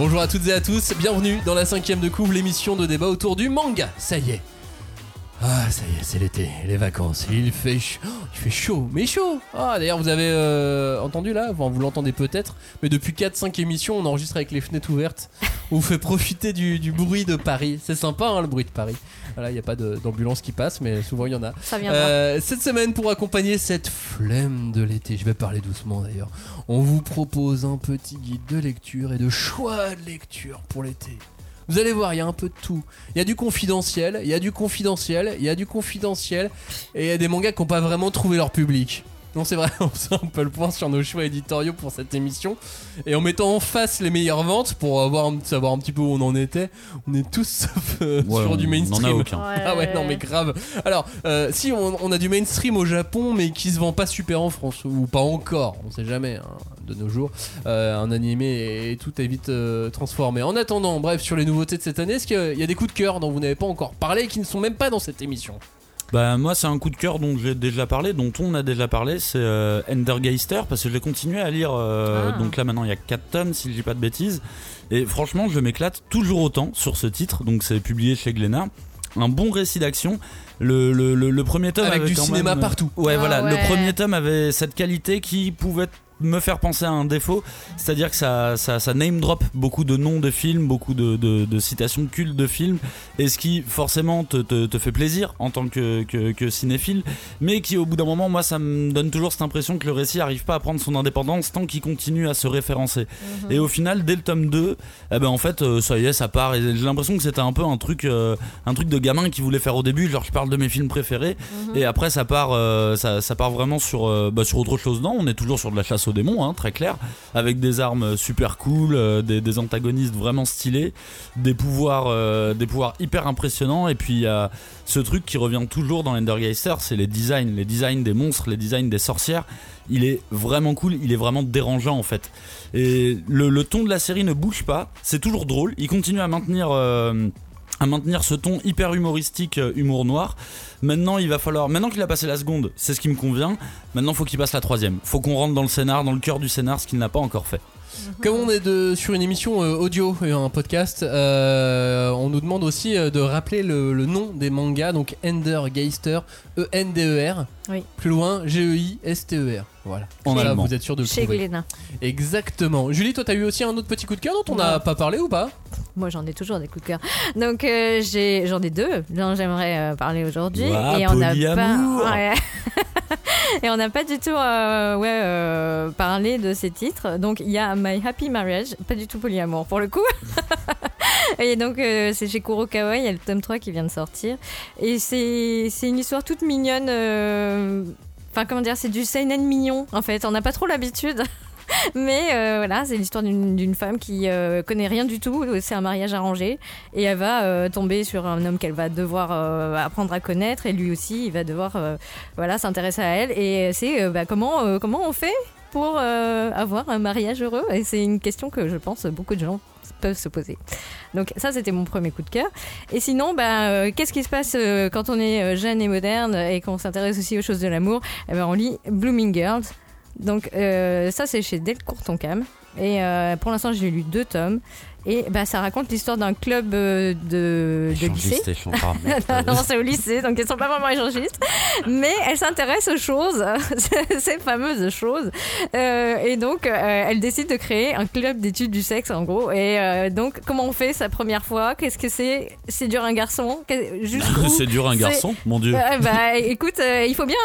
Bonjour à toutes et à tous, bienvenue dans la cinquième de couvre, l'émission de débat autour du manga. Ça y est. Ah, ça y est, c'est l'été, les vacances. Il fait chaud, il fait chaud, mais chaud. Ah, d'ailleurs, vous avez euh, entendu là, enfin, vous l'entendez peut-être, mais depuis 4-5 émissions, on enregistre avec les fenêtres ouvertes. On vous fait profiter du, du bruit de Paris. C'est sympa, hein, le bruit de Paris. Voilà, il n'y a pas d'ambulance qui passe, mais souvent il y en a. Ça. Euh, cette semaine, pour accompagner cette flemme de l'été, je vais parler doucement d'ailleurs, on vous propose un petit guide de lecture et de choix de lecture pour l'été. Vous allez voir, il y a un peu de tout. Il y a du confidentiel, il y a du confidentiel, il y a du confidentiel, et il y a des mangas qui n'ont pas vraiment trouvé leur public. Non, c'est vrai, on fait un peu le point sur nos choix éditoriaux pour cette émission. Et en mettant en face les meilleures ventes pour avoir, savoir un petit peu où on en était, on est tous sauf, euh, Ouais, sur on du a mainstream. aucun. Ah ouais, non mais grave. Alors, euh, si on, on a du mainstream au Japon, mais qui se vend pas super en France, ou pas encore, on sait jamais, hein, de nos jours, euh, un animé et tout est vite euh, transformé. En attendant, bref, sur les nouveautés de cette année, est-ce qu'il y a des coups de cœur dont vous n'avez pas encore parlé et qui ne sont même pas dans cette émission? Bah moi c'est un coup de cœur dont j'ai déjà parlé, dont on a déjà parlé, c'est euh, Endergeister parce que je l'ai continué à lire. euh, Ah. Donc là maintenant il y a 4 tomes si je dis pas de bêtises. Et franchement je m'éclate toujours autant sur ce titre. Donc c'est publié chez Glénat. Un bon récit d'action. Le, le, le, le premier tome Avec avait du quand cinéma même- partout. Ouais Ah voilà, le premier tome avait cette qualité qui pouvait me faire penser à un défaut, c'est-à-dire que ça, ça, ça name drop beaucoup de noms de films, beaucoup de, de, de citations cultes de films, et ce qui forcément te, te, te fait plaisir en tant que, que, que cinéphile, mais qui au bout d'un moment, moi ça me donne toujours cette impression que le récit n'arrive pas à prendre son indépendance tant qu'il continue à se référencer. Mhm. Et au final, dès le tome 2, eh ben en fait, euh, ça y est, ça part, et j'ai l'impression que c'était un peu un truc, euh, un truc de gamin qui voulait faire au début, genre je parle de mes films préférés, Mhm. et après, ça part, euh, ça, ça part vraiment sur, euh, bah, sur autre chose. Non, on est toujours sur de la chasse aux démons, hein, très clair, avec des armes super cool, euh, des, antagonistes vraiment stylés, des pouvoirs, euh, des pouvoirs hyper impressionnants. Et puis ce truc qui revient toujours dans Endergeister, c'est les designs, les designs des monstres, les designs des sorcières. Il est vraiment cool, il est vraiment dérangeant en fait. Et le, le ton de la série ne bouge pas, c'est toujours drôle. Il continue à maintenir. À maintenir ce ton hyper humoristique, euh, humour noir. Maintenant, il va falloir. Maintenant qu'il a passé la seconde, c'est ce qui me convient. Maintenant, faut qu'il passe la troisième. Faut qu'on rentre dans le scénar, dans le cœur du scénar, ce qu'il n'a pas encore fait. Comme on est de, sur une émission euh, audio et un podcast, euh, on nous demande aussi de rappeler le, le nom des mangas, donc Ender Geister, E-N-D-E-R. Oui. Plus loin, G-E-I-S-T-E-R. Voilà. En Ça, allemand. vous êtes sûr de le Chez trouver. Glénat. Exactement. Julie, toi, t'as eu aussi un autre petit coup de cœur dont on n'a pas parlé ou pas? Moi, j'en ai toujours des coups de cœur. Donc, euh, j'ai, j'en ai deux dont j'aimerais euh, parler aujourd'hui. Ouah, et on n'a polyamour. pas. Ouais. et on n'a pas du tout euh, ouais, euh, parlé de ces titres. Donc, il y a My Happy Marriage, pas du tout polyamour pour le coup. et donc, euh, c'est chez Kurokawa, il y a le tome 3 qui vient de sortir. Et c'est, c'est une histoire toute mignonne. euh, Enfin, comment dire, c'est du seinen mignon en fait. On n'a pas trop l'habitude. Mais euh, voilà, c'est l'histoire d'une femme qui euh, connaît rien du tout. C'est un mariage arrangé et elle va euh, tomber sur un homme qu'elle va devoir apprendre à connaître et lui aussi, il va devoir voilà s'intéresser à elle. Et c'est bah, comment comment on fait pour avoir un mariage heureux? Et c'est une question que je pense beaucoup de gens peuvent se poser. Donc ça, c'était mon premier coup de cœur. Et sinon, bah, qu'est-ce qui se passe euh, quand on est euh, jeune et moderne et qu'on s'intéresse aussi aux choses de l'amour? Eh ben, on lit Blooming Girls. Donc ça c'est chez Delcourt Tonkam et pour l'instant j'ai lu deux tomes et bah, ça raconte l'histoire d'un club euh, de, de lycée. Échangeur. non, c'est au lycée, donc elles sont pas vraiment échangistes. Mais elles s'intéressent aux choses, ces fameuses choses. Euh, et donc, euh, elles décident de créer un club d'études du sexe, en gros. Et euh, donc, comment on fait sa première fois? Qu'est-ce que c'est? Séduire un garçon? C'est dur un c'est- garçon, mon dieu. Bah écoute, il faut bien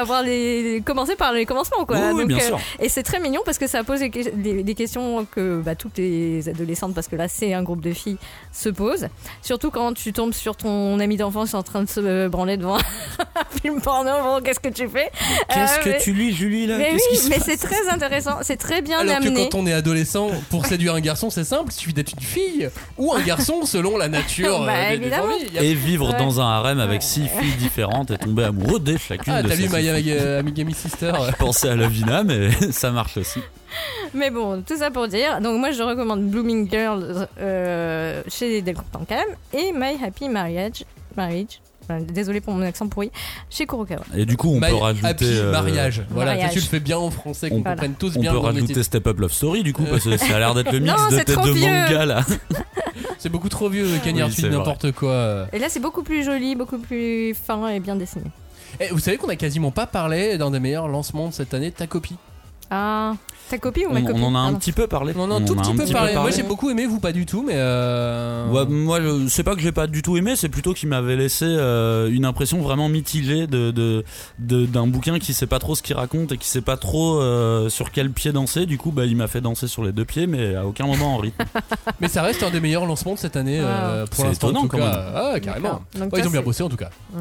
avoir les commencer par les commencements quoi. oui, bien sûr. et c'est très mignon parce que ça pose des- des questions que bah, toutes les adolescentes, parce que là c'est un groupe de filles, se posent. Surtout quand tu tombes sur ton ami d'enfance en train de se euh, branler devant un film porno. Bon, qu'est-ce que tu fais? Qu'est-ce Euh, que mais- tu lis, Julie, là? Mais oui, se mais c'est très intéressant, c'est très bien Alors que amené. quand on est adolescent, pour séduire un garçon, c'est simple, il suffit d'être une fille ou un garçon selon la nature euh, Bah, des- des a- Et vivre Ouais. dans un harem avec six filles différentes et tomber amoureux dès chacune Ah, de t'as ces lu six My filles. euh, Amigami Sister Je pensais à Lavina, mais ça marche aussi. Mais bon, tout ça pour dire. Donc moi, je recommande Blooming Girls euh, chez Delcourt Tancam et My Happy Marriage. Marriage. Voilà, Désolé pour mon accent pourri. Chez Kurokawa. Et du coup, on Ma- peut rajouter. Happy euh, mariage. Voilà, Mariage. tu le fais bien en français, qu'on On- comprenne tous On bien peut nom du rajouter. Step Up Love Story du coup, parce que ça a l'air d'être le mix Non, de trop de vieux. manga là. C'est beaucoup trop vieux, Cagnard, Oui, n'importe quoi. Et là, c'est beaucoup plus joli, beaucoup plus fin et bien dessiné. Eh, vous savez qu'on a quasiment pas parlé d'un des meilleurs lancements de cette année, ta copie. Ah, ta copie ou On, ma on copie en a un Pardon. petit peu parlé. On en a un tout petit peu parlé. Moi j'ai beaucoup aimé, vous pas du tout, mais. Euh... Ouais, moi, c'est pas que j'ai pas du tout aimé, c'est plutôt qu'il m'avait laissé euh, une impression vraiment mitigée de, de, de- d'un bouquin qui sait pas trop ce qu'il raconte et qui sait pas trop euh, sur quel pied danser. Du coup, bah, il m'a fait danser sur les deux pieds, mais à aucun moment en rythme. Mais ça reste un des meilleurs lancements de cette année euh, pour C'est l'instant. en étonnant, tout quand cas. même. Ah, ouais, carrément. Ouais, ils ont bien bossé en tout cas. Mm.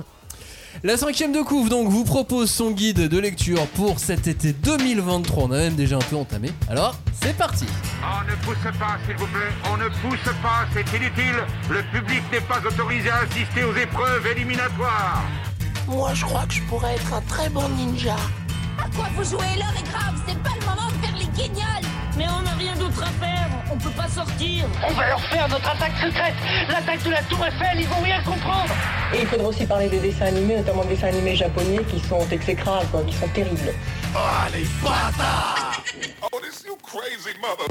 La cinquième de couve donc vous propose son guide de lecture pour cet été 2023. On a même déjà un peu entamé. Alors c'est parti. On ne pousse pas, s'il vous plaît. On ne pousse pas, c'est inutile. Le public n'est pas autorisé à assister aux épreuves éliminatoires. Moi, je crois que je pourrais être un très bon ninja. À quoi vous jouez L'heure est grave, c'est pas le moment de faire les guignols Mais on n'a rien d'autre à faire, on peut pas sortir. On va leur faire notre attaque secrète, l'attaque de la Tour Eiffel, ils vont rien comprendre. Et il faudra aussi parler des dessins animés, notamment des dessins animés japonais qui sont exécrables, quoi, qui sont terribles. Oh, this you crazy mother.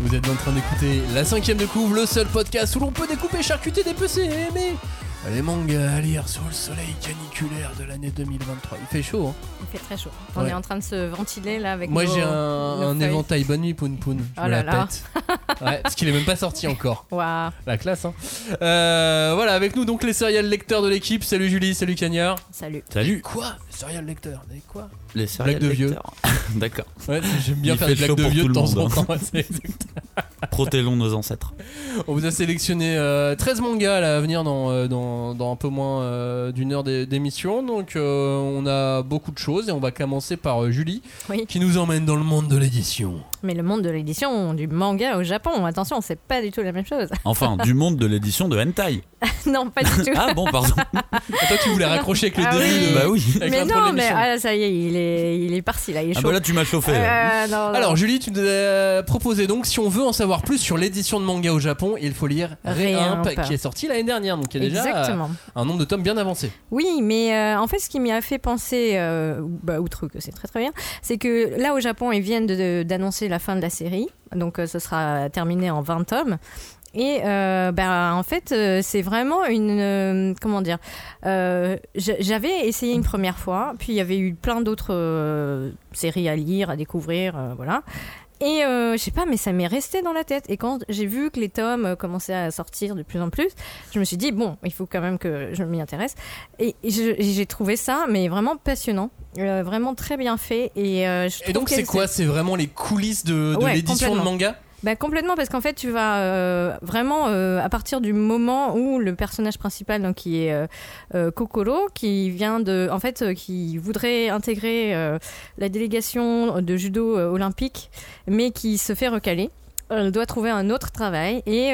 Vous êtes en train d'écouter la cinquième de couve, le seul podcast où l'on peut découper, charcuter, dépecer et aimer les mangas à lire sous le soleil caniculaire de l'année 2023. Il fait chaud, hein Il fait très chaud. On Ouais. est en train de se ventiler là avec Moi j'ai un, éventail bonne nuit Poun Poun. Je Oh me là la là. pète. Ouais, parce qu'il est même pas sorti encore. Waouh. La classe, hein. Euh, voilà, avec nous donc les serial lecteurs de l'équipe. Salut Julie, salut Cagnard. Salut. Salut, Quoi Serial lecteur? Mais quoi? Les serial Blague de vieux. D'accord. Ouais, j'aime bien Il faire des blagues de pour vieux de tout le temps en monde, temps. c'est- Protégeons nos ancêtres. On vous a sélectionné euh, 13 mangas là, à venir dans, euh, dans, dans un peu moins euh, d'une heure d'é- d'émission. Donc euh, on a beaucoup de choses et on va commencer par euh, Julie Oui. qui nous emmène dans le monde de l'édition. Mais le monde de l'édition du manga au Japon, attention, c'est pas du tout la même chose. Enfin, du monde de l'édition de Hentai. non, pas du tout. Ah bon, pardon. Attends, tu voulais raccrocher avec le Ah début oui. de- bah oui. avec mais non, mais ah, ça y est, il est, il est parti là, il est Ah chaud. bah là, tu m'as chauffé. Euh, non, non. Alors Julie, tu nous as proposé donc si on veut en savoir plus sur l'édition de manga au Japon, il faut lire Réimp Réimp. qui est sorti l'année dernière, donc il y a déjà Exactement. euh, un nombre de tomes bien avancé. Oui, mais euh, en fait, ce qui m'y a fait penser, euh, bah, outre que c'est très très bien, c'est que là au Japon, ils viennent d'annoncer la fin de la série, donc euh, ce sera terminé en 20 tomes. Et euh, ben, en fait, euh, c'est vraiment une. euh, comment dire euh, j'a- J'avais essayé une première fois, puis il y avait eu plein d'autres euh, séries à lire, à découvrir, euh, voilà. Et euh, je sais pas, mais ça m'est resté dans la tête. Et quand j'ai vu que les tomes commençaient à sortir de plus en plus, je me suis dit, bon, il faut quand même que je m'y intéresse. Et j'ai trouvé ça, mais vraiment passionnant, euh, vraiment très bien fait. Et, euh, je Et donc c'est quoi? C'est vraiment les coulisses de, de Ouais, l'édition de manga? Bah, complètement parce qu'en fait tu vas euh, vraiment euh, à partir du moment où le personnage principal donc qui est euh, euh, Kokoro qui vient de en fait euh, qui voudrait intégrer euh, la délégation de judo olympique mais qui se fait recaler elle doit trouver un autre travail et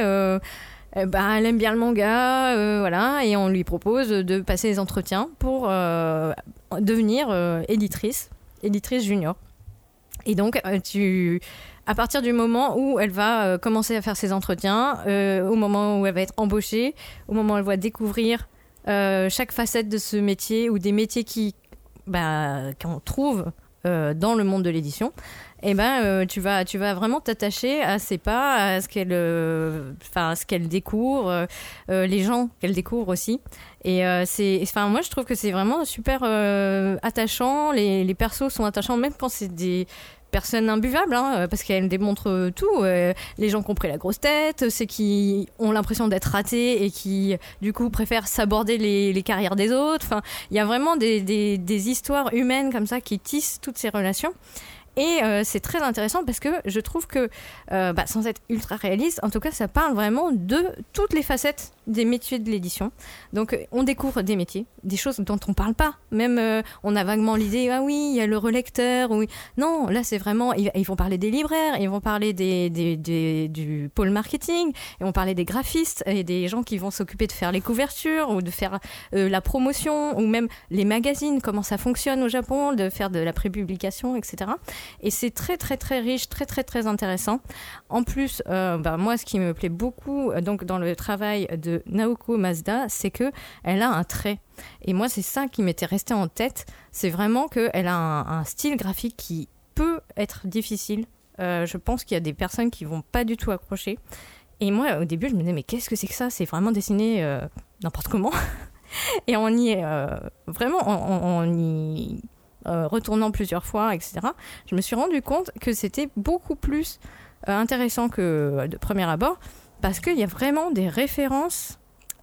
bah, elle aime bien le manga, voilà, et on lui propose de passer les entretiens pour devenir éditrice, éditrice junior. Et donc, tu, à partir du moment où elle va euh, commencer à faire ses entretiens, euh, au moment où elle va être embauchée, au moment où elle va découvrir euh, chaque facette de ce métier ou des métiers qui, bah, qu'on trouve dans le monde de l'édition, et ben tu vas tu vas vraiment t'attacher à ses pas, à ce qu'elle euh, ce qu'elle découvre, les gens qu'elle découvre aussi. Et c'est enfin moi je trouve que c'est vraiment super attachant. Les persos sont attachants même quand c'est des personnes imbuvables hein, euh, parce qu'elles démontrent tout. Euh, les gens qui ont pris la grosse tête, ceux qui ont l'impression d'être ratés et qui du coup préfèrent s'aborder les, carrières des autres. Enfin, il y a vraiment des, des histoires humaines comme ça qui tissent toutes ces relations. Et euh, c'est très intéressant parce que je trouve que, euh, bah, sans être ultra réaliste, en tout cas, ça parle vraiment de toutes les facettes des métiers de l'édition. Donc, euh, on découvre des métiers, des choses dont on parle pas. Même, on a vaguement l'idée, ah oui, il y a le relecteur. Oui. Non, là, c'est vraiment, ils, vont parler des libraires, ils vont parler du pôle marketing, ils vont parler des graphistes et des gens qui vont s'occuper de faire les couvertures ou de faire la promotion ou même les magazines, comment ça fonctionne au Japon, de faire de la prépublication, etc. Et c'est très très très riche, très très très intéressant. En plus, euh, bah, moi, ce qui me plaît beaucoup euh, donc dans le travail de Naoko Mazda, c'est que elle a un trait. Et moi, c'est ça qui m'était resté en tête. C'est vraiment qu'elle a un, style graphique qui peut être difficile. Euh, je pense qu'il y a des personnes qui vont pas du tout accrocher. Et moi, au début, je me disais, mais qu'est-ce que c'est que ça? C'est vraiment dessiné n'importe comment. Et on y est vraiment, en, en y euh, retournant plusieurs fois, etc., je me suis rendu compte que c'était beaucoup plus euh, intéressant que euh, de premier abord, parce qu'il y a vraiment des références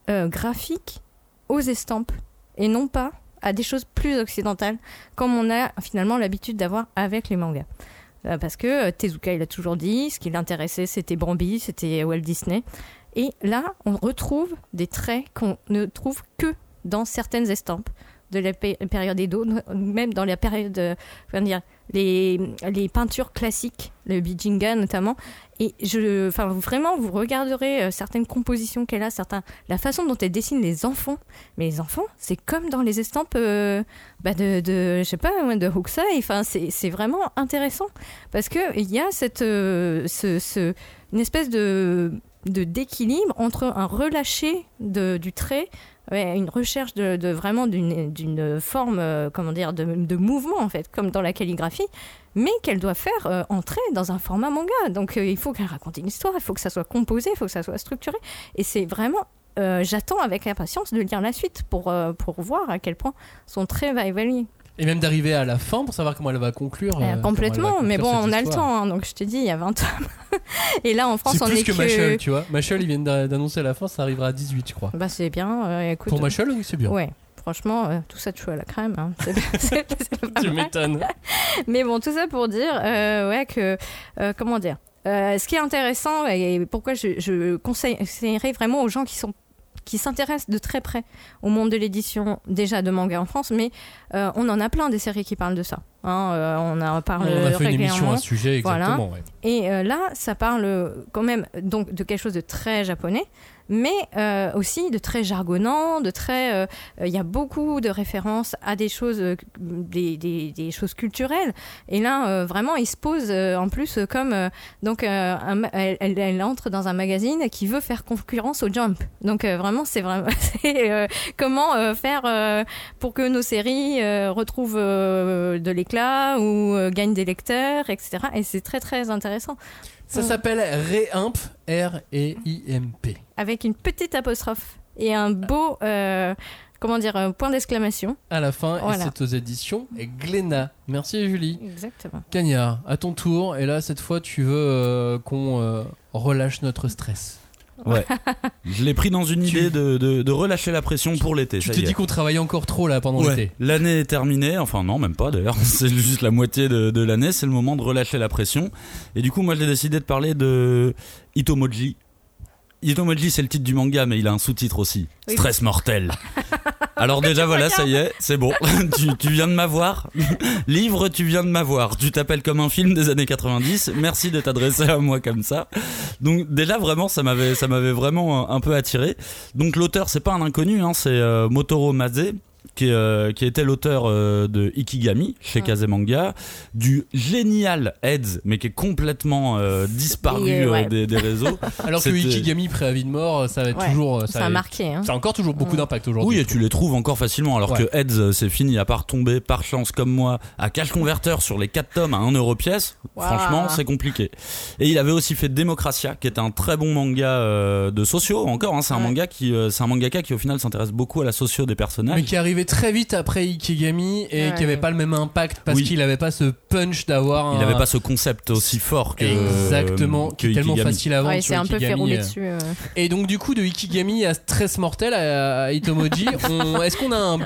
graphiques aux estampes, et non pas à des choses plus occidentales, comme on a finalement l'habitude d'avoir avec les mangas. Parce que Tezuka, il a toujours dit, ce qui l'intéressait, c'était Bambi, c'était Walt Disney. Et là, on retrouve des traits qu'on ne trouve que dans certaines estampes de la pé- période Edo, même dans la période, euh, comment dire, les, les peintures classiques, le Bijinga notamment. Et je, enfin, vraiment, vous regarderez euh, certaines compositions qu'elle a, certains, la façon dont elle dessine les enfants. Mais les enfants, c'est comme dans les estampes euh, bah de, de, je sais pas, de Hokusai. Enfin, c'est vraiment intéressant parce que il y a cette, ce, ce, une espèce de d'équilibre entre un relâché de, du trait une recherche de, vraiment d'une forme euh, comment dire de, de mouvement en fait comme dans la calligraphie mais qu'elle doit faire euh, entrer dans un format manga donc euh, il faut qu'elle raconte une histoire il faut que ça soit composé il faut que ça soit structuré et c'est vraiment j'attends avec impatience de lire la suite pour, pour voir à quel point son trait va évoluer. Et même d'arriver à la fin pour savoir comment elle va conclure. Euh, euh, complètement, mais bon, on a le temps, hein, donc je te dis, il y a 20 tomes. Et là, en France, on plus est que Machel, tu vois. Machel, ils viennent d'a- d'annoncer la fin, ça arrivera à 18, je crois. Bah, c'est bien, euh, écoute. Pour Machel, oui, c'est bien. Ouais, franchement, euh, tout ça chou à la crème. hein. Tu m'étonnes. Mais bon, tout ça pour dire, ouais, que, comment dire, ce qui est intéressant et pourquoi je, je conseillerais vraiment aux gens qui sont qui s'intéressent de très près au monde de l'édition déjà de manga en France, mais euh, on en a plein des séries qui parlent de ça. hein, euh, on en parle On a fait une émission à ce sujet, Voilà. exactement. ouais. Et euh, là, ça parle quand même donc de quelque chose de très japonais, mais euh, aussi de très jargonnant, de très. euh, Il y a beaucoup de références à des choses, euh, des, des, des choses culturelles. Et là, euh, vraiment, il se pose euh, en plus euh, comme euh, donc euh, un elle, elle- entre dans un magazine qui veut faire concurrence au Jump. Donc euh, vraiment, c'est vraiment euh, comment euh, faire euh, pour que nos séries euh, retrouvent euh, de l'éclat ou euh, gagnent des lecteurs, etc. Et c'est très très intéressant. Ça Mm. s'appelle Réimp, R-E-I-M-P. Avec une petite apostrophe et un beau, euh, comment dire, un point d'exclamation. À la fin, Voilà. et c'est aux éditions Glénat. Merci Julie. Exactement. Cagnard, à ton tour. Et là, cette fois, tu veux euh, qu'on euh, relâche notre stress. Ouais. Je l'ai pris dans une idée de, de- de relâcher la pression pour l'été. Tu t'es dit qu'on travaillait encore trop là pendant Ouais. l'été. L'année est terminée, enfin non, même pas d'ailleurs, c'est juste la moitié de, de l'année, c'est le moment de relâcher la pression. Et du coup, moi j'ai décidé de parler de Itomoji. Itomoji, c'est le titre du manga, mais il a un sous-titre aussi Oui. Stress mortel. Alors déjà, voilà, ça y est, c'est bon. tu, tu viens de m'avoir. Livre, tu viens de m'avoir. Tu t'appelles comme un film des années 90. Merci de t'adresser à moi comme ça. Donc déjà, vraiment, ça m'avait, ça m'avait vraiment un, un peu attiré. Donc l'auteur, c'est pas un inconnu, hein, c'est euh, Motoro Maze. Qui, euh, qui était l'auteur euh, de Ikigami chez Ah. Kazemanga, du génial Heads, mais qui est complètement euh, disparu Et, ouais. des, des réseaux. Alors que C'était- Ikigami, préavis de mort, ça va être Ouais, toujours. Ça a marqué. Hein. Ça a encore toujours beaucoup d'impact aujourd'hui. Oui, et tu les trouves encore facilement, alors Ouais. que Heads, euh, c'est fini, à part tomber par chance comme moi à cash converter sur les 4 tomes à 1 euro pièce. Wow. Franchement, c'est compliqué. Et il avait aussi fait Democratia, qui est un très bon manga euh, de sociaux. Encore, hein, c'est un Ouais. manga qui, euh, c'est un mangaka qui au final s'intéresse beaucoup à la socio des personnages. Mais qui arrivait très vite après Ikigami et Ouais. qui avait pas le même impact parce Oui. qu'il avait pas ce punch d'avoir. Il un- n'avait pas ce concept aussi fort que Exactement, que qui est tellement Ikigami. facile à vendre. Ouais, c'est un peu fait Ikigami, rouler euh. dessus. euh. Et donc du coup de Ikigami à Stress Mortel à, à Itomoji, on- est-ce qu'on a un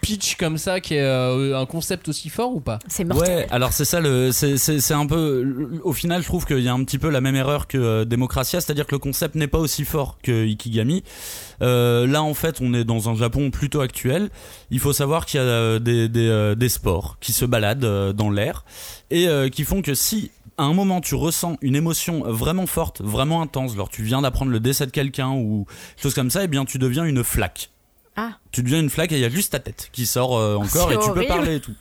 pitch comme ça qui est euh, un concept aussi fort ou pas? C'est mortel. Ouais, alors c'est ça le, c'est, un peu, au final, je trouve qu'il y a un petit peu la même erreur que euh, Democratia, c'est-à-dire que le concept n'est pas aussi fort que Ikigami. Euh, là, en fait, on est dans un Japon plutôt actuel. Il faut savoir qu'il y a euh, des, des, euh, des sports qui se baladent euh, dans l'air et euh, qui font que si à un moment tu ressens une émotion vraiment forte, vraiment intense, genre tu viens d'apprendre le décès de quelqu'un ou chose comme ça, et bien tu deviens une flaque. Ah. Tu deviens une flaque et il y a juste ta tête qui sort euh, encore et tu peux parler et tout.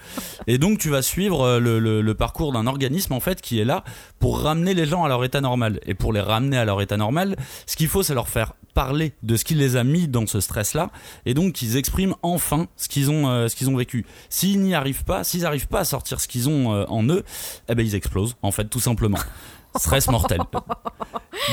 Et donc tu vas suivre euh, le, le- le parcours d'un organisme en fait qui est là pour ramener les gens à leur état normal. Et pour les ramener à leur état normal, ce qu'il faut c'est leur faire parler de ce qui les a mis dans ce stress là et donc qu'ils expriment enfin ce qu'ils ont euh, ce qu'ils ont vécu. S'ils n'y arrivent pas, s'ils n'arrivent pas à sortir ce qu'ils ont en eux, eh ben ils explosent en fait tout simplement. Stress mortel.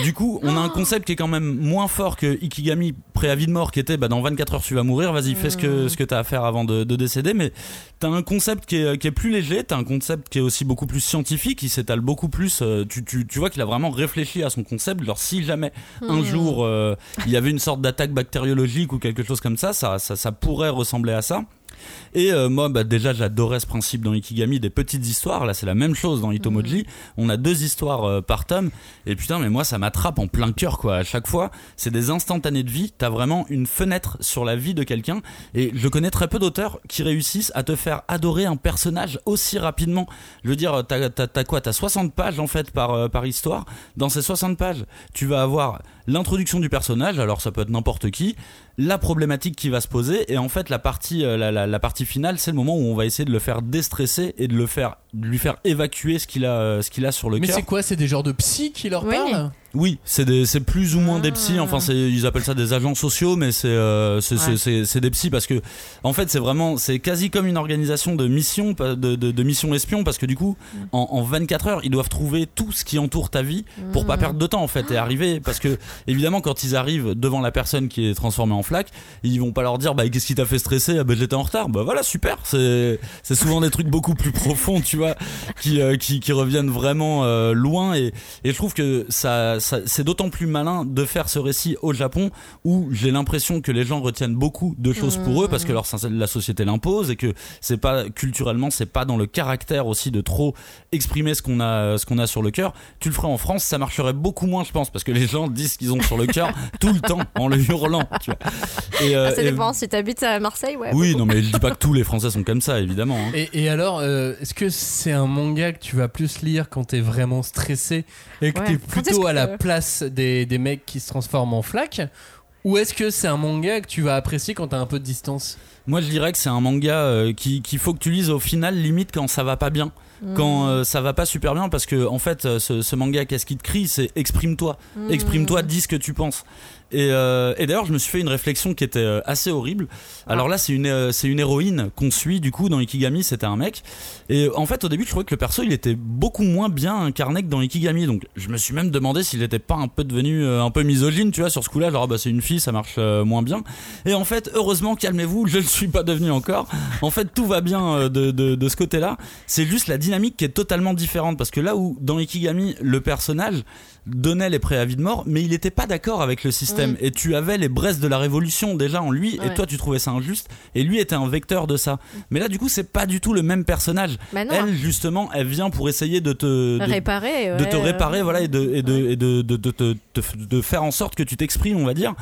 Du coup, on a un concept qui est quand même moins fort que Ikigami préavis de mort qui était bah, dans 24 heures tu vas mourir, vas-y fais ce que, ce que tu as à faire avant de, de décéder. Mais tu as un concept qui est, qui est plus léger, tu as un concept qui est aussi beaucoup plus scientifique, qui s'étale beaucoup plus. euh, tu, tu, tu vois qu'il a vraiment réfléchi à son concept. Alors si jamais un jour euh, il y avait une sorte d'attaque bactériologique ou quelque chose comme ça, ça, ça, ça pourrait ressembler à ça. Et euh, moi, bah, déjà, j'adorais ce principe dans Ikigami des petites histoires. Là, c'est la même chose dans Itomoji. On a deux histoires euh, par tome. Et putain, mais moi, ça m'attrape en plein cœur, quoi. À chaque fois, c'est des instantanés de vie. T'as vraiment une fenêtre sur la vie de quelqu'un. Et je connais très peu d'auteurs qui réussissent à te faire adorer un personnage aussi rapidement. Je veux dire, t'as, t'as, t'as quoi? T'as 60 pages, en fait, par, euh, par histoire. Dans ces 60 pages, tu vas avoir l'introduction du personnage. Alors, ça peut être n'importe qui. La problématique qui va se poser. Et en fait, la partie, euh, la, partie finale, c'est le moment où on va essayer de le faire déstresser et de le faire, lui faire évacuer ce qu'il a, euh, ce qu'il a sur le Mais cœur. c'est quoi C'est des genres de psy qui leur Oui. parlent? Oui, c'est des- c'est plus ou moins des Ah. psys. Enfin, c'est ils appellent ça des agents sociaux, mais c'est euh, c'est Ouais. des psys parce que en fait c'est vraiment c'est quasi comme une organisation de mission de, de, de mission espion parce que du coup Mm. en, en 24 heures ils doivent trouver tout ce qui entoure ta vie pour Mm. pas perdre de temps en fait et arriver parce que évidemment quand ils arrivent devant la personne qui est transformée en flaque ils vont pas leur dire bah qu'est-ce qui t'a fait stresser? Ah bah j'étais en retard bah voilà super c'est c'est souvent des trucs beaucoup plus profonds tu vois qui euh, qui, qui reviennent vraiment euh, loin et et je trouve que ça, ça c'est d'autant plus malin de faire ce récit au Japon où j'ai l'impression que les gens retiennent beaucoup de choses pour eux parce que leur la société l'impose et que c'est pas culturellement c'est pas dans le caractère aussi de trop exprimer ce qu'on a ce qu'on a sur le cœur. Tu le ferais en France, ça marcherait beaucoup moins je pense parce que les gens disent ce qu'ils ont sur le cœur tout le temps en le hurlant, tu vois. Et, euh, Ah, ça et- dépend, si t'habites à Marseille, ouais. oui, non mais je dis pas que tous les Français sont comme ça évidemment. hein. Et, et alors, euh, est-ce que c'est un manga que tu vas plus lire quand t'es vraiment stressé et que Ouais. t'es plutôt que- à la place des, des mecs qui se transforment en flaques Ou est-ce que c'est un manga que tu vas apprécier quand t'as un peu de distance? Moi, je dirais que c'est un manga euh, qui qu'il faut que tu lises au final, limite quand ça va pas bien, Mm. quand euh, ça va pas super bien, parce que en fait, euh, ce, ce manga, qu'est-ce qui te crie? C'est exprime-toi, Mm. exprime-toi, dis ce que tu penses. Et, euh, et d'ailleurs, je me suis fait une réflexion qui était euh, assez horrible. Alors là, c'est une euh, c'est une héroïne qu'on suit du coup dans Ikigami, c'était un mec. Et en fait, au début, je trouvais que le perso, il était beaucoup moins bien incarné que dans Ikigami. Donc, je me suis même demandé s'il était pas un peu devenu euh, un peu misogyne, tu vois, sur ce coup-là. Genre, ah bah c'est une fille, ça marche moins bien. Et en fait, heureusement, calmez-vous, je ne suis pas devenu encore. En fait, tout va bien de, de, de ce côté-là. C'est juste la dynamique qui est totalement différente. Parce que là où, dans Ikigami, le personnage donnait les préavis de mort, mais il n'était pas d'accord avec le système. Et tu avais les braises de la révolution déjà en lui, et toi, tu trouvais ça injuste. Et lui était un vecteur de ça. Mais là, du coup, c'est pas du tout le même personnage. Bah. Elle, justement, elle vient pour essayer de te. de- réparer. de te euh, réparer voilà et de et de et de, de, de, de- de- de faire en sorte que tu t'exprimes on va dire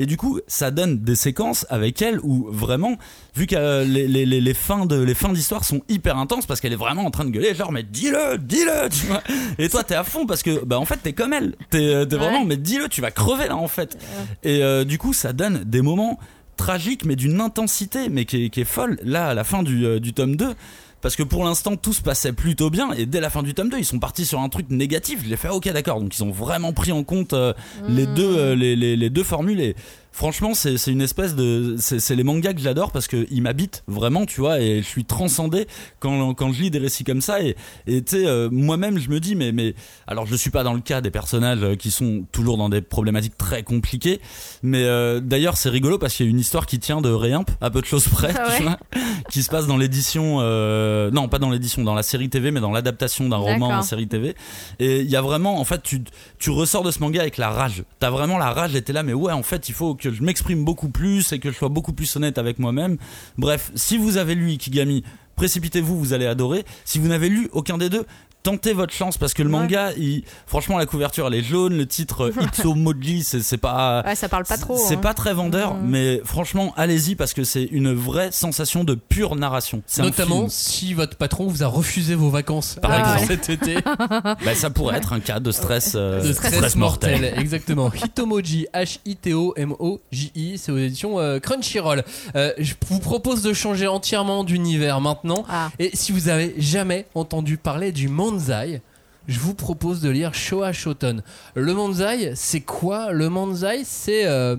et du coup ça donne des séquences avec elle où vraiment vu que euh, les, les, les, les fins de les fins d'histoire sont hyper intenses parce qu'elle est vraiment en train de gueuler genre mais dis-le dis-le tu vois. Et toi t'es à fond parce que bah en fait t'es comme elle. T'es euh, t'es vraiment Ouais. mais dis-le tu vas crever là en fait. Et euh, du coup ça donne des moments tragiques mais d'une intensité mais qui est, qui est folle. Là à la fin du, du tome 2 parce que pour l'instant tout se passait plutôt bien et dès la fin du tome 2 ils sont partis sur un truc négatif je l'ai fait ok d'accord donc ils ont vraiment pris en compte euh, les Mmh. deux euh, les, les, les deux formules et franchement c'est une espèce de c'est les mangas que j'adore parce que ils m'habitent vraiment tu vois et je suis transcendé quand quand je lis des récits comme ça et et tu sais euh, moi-même je me dis mais mais alors je suis pas dans le cas des personnages euh, qui sont toujours dans des problématiques très compliquées mais euh, d'ailleurs c'est rigolo parce qu'il y a une histoire qui tient de Réimp à peu de choses près Ah tu vois, qui se passe dans l'édition euh, non pas dans l'édition dans la série TV mais dans l'adaptation d'un roman en série TV et il y a vraiment en fait tu tu ressors de ce manga avec la rage. T'as vraiment la rage et t'es là mais ouais en fait il faut que je m'exprime beaucoup plus et que je sois beaucoup plus honnête avec moi-même. Bref si vous avez lu Ikigami précipitez-vous vous allez adorer. Si vous n'avez lu aucun des deux tentez votre chance parce que le Ouais. manga, il, franchement, la couverture elle est jaune, le titre Itso Moji, c'est pas. Ouais, ça parle pas trop. C'est hein. pas très vendeur, Mm. mais franchement, allez-y parce que c'est une vraie sensation de pure narration. Notamment si votre patron vous a refusé vos vacances Par euh, exemple. cet été. Bah, ça pourrait être un cas de stress, euh, de stress, mortel. Exactement. Hitomoji, H-I-T-O-M-O-J-I, c'est aux éditions euh, Crunchyroll. Euh, je vous propose de changer entièrement d'univers maintenant. Ah. Et si vous avez jamais entendu parler du Manzai, je vous propose de lire Showa Shoten. Le Manzai, c'est quoi Le Manzai, c'est. euh,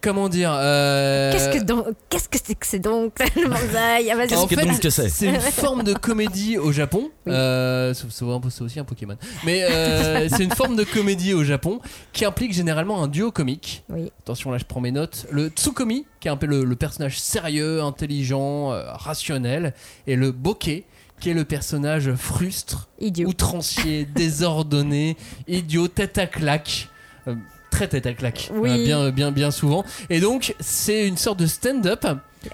comment dire euh, Qu'est-ce que donc Qu'est-ce que c'est que c'est donc le manzai? Ah, en fait, c'est? C'est une forme de comédie au Japon. Oui. Euh, c'est aussi un Pokémon. Mais euh, c'est une forme de comédie au Japon qui implique généralement un duo comique. Oui. Attention, là je prends mes notes. Le Tsukomi, qui est un peu le, le personnage sérieux, intelligent, euh, rationnel. Et le Bokeh, qui est le personnage frustre, Idiot. outrancier, désordonné, idiot, tête à claque. Euh, très tête à claque. Oui. Euh, bien, bien, bien souvent. Et donc, c'est une sorte de stand-up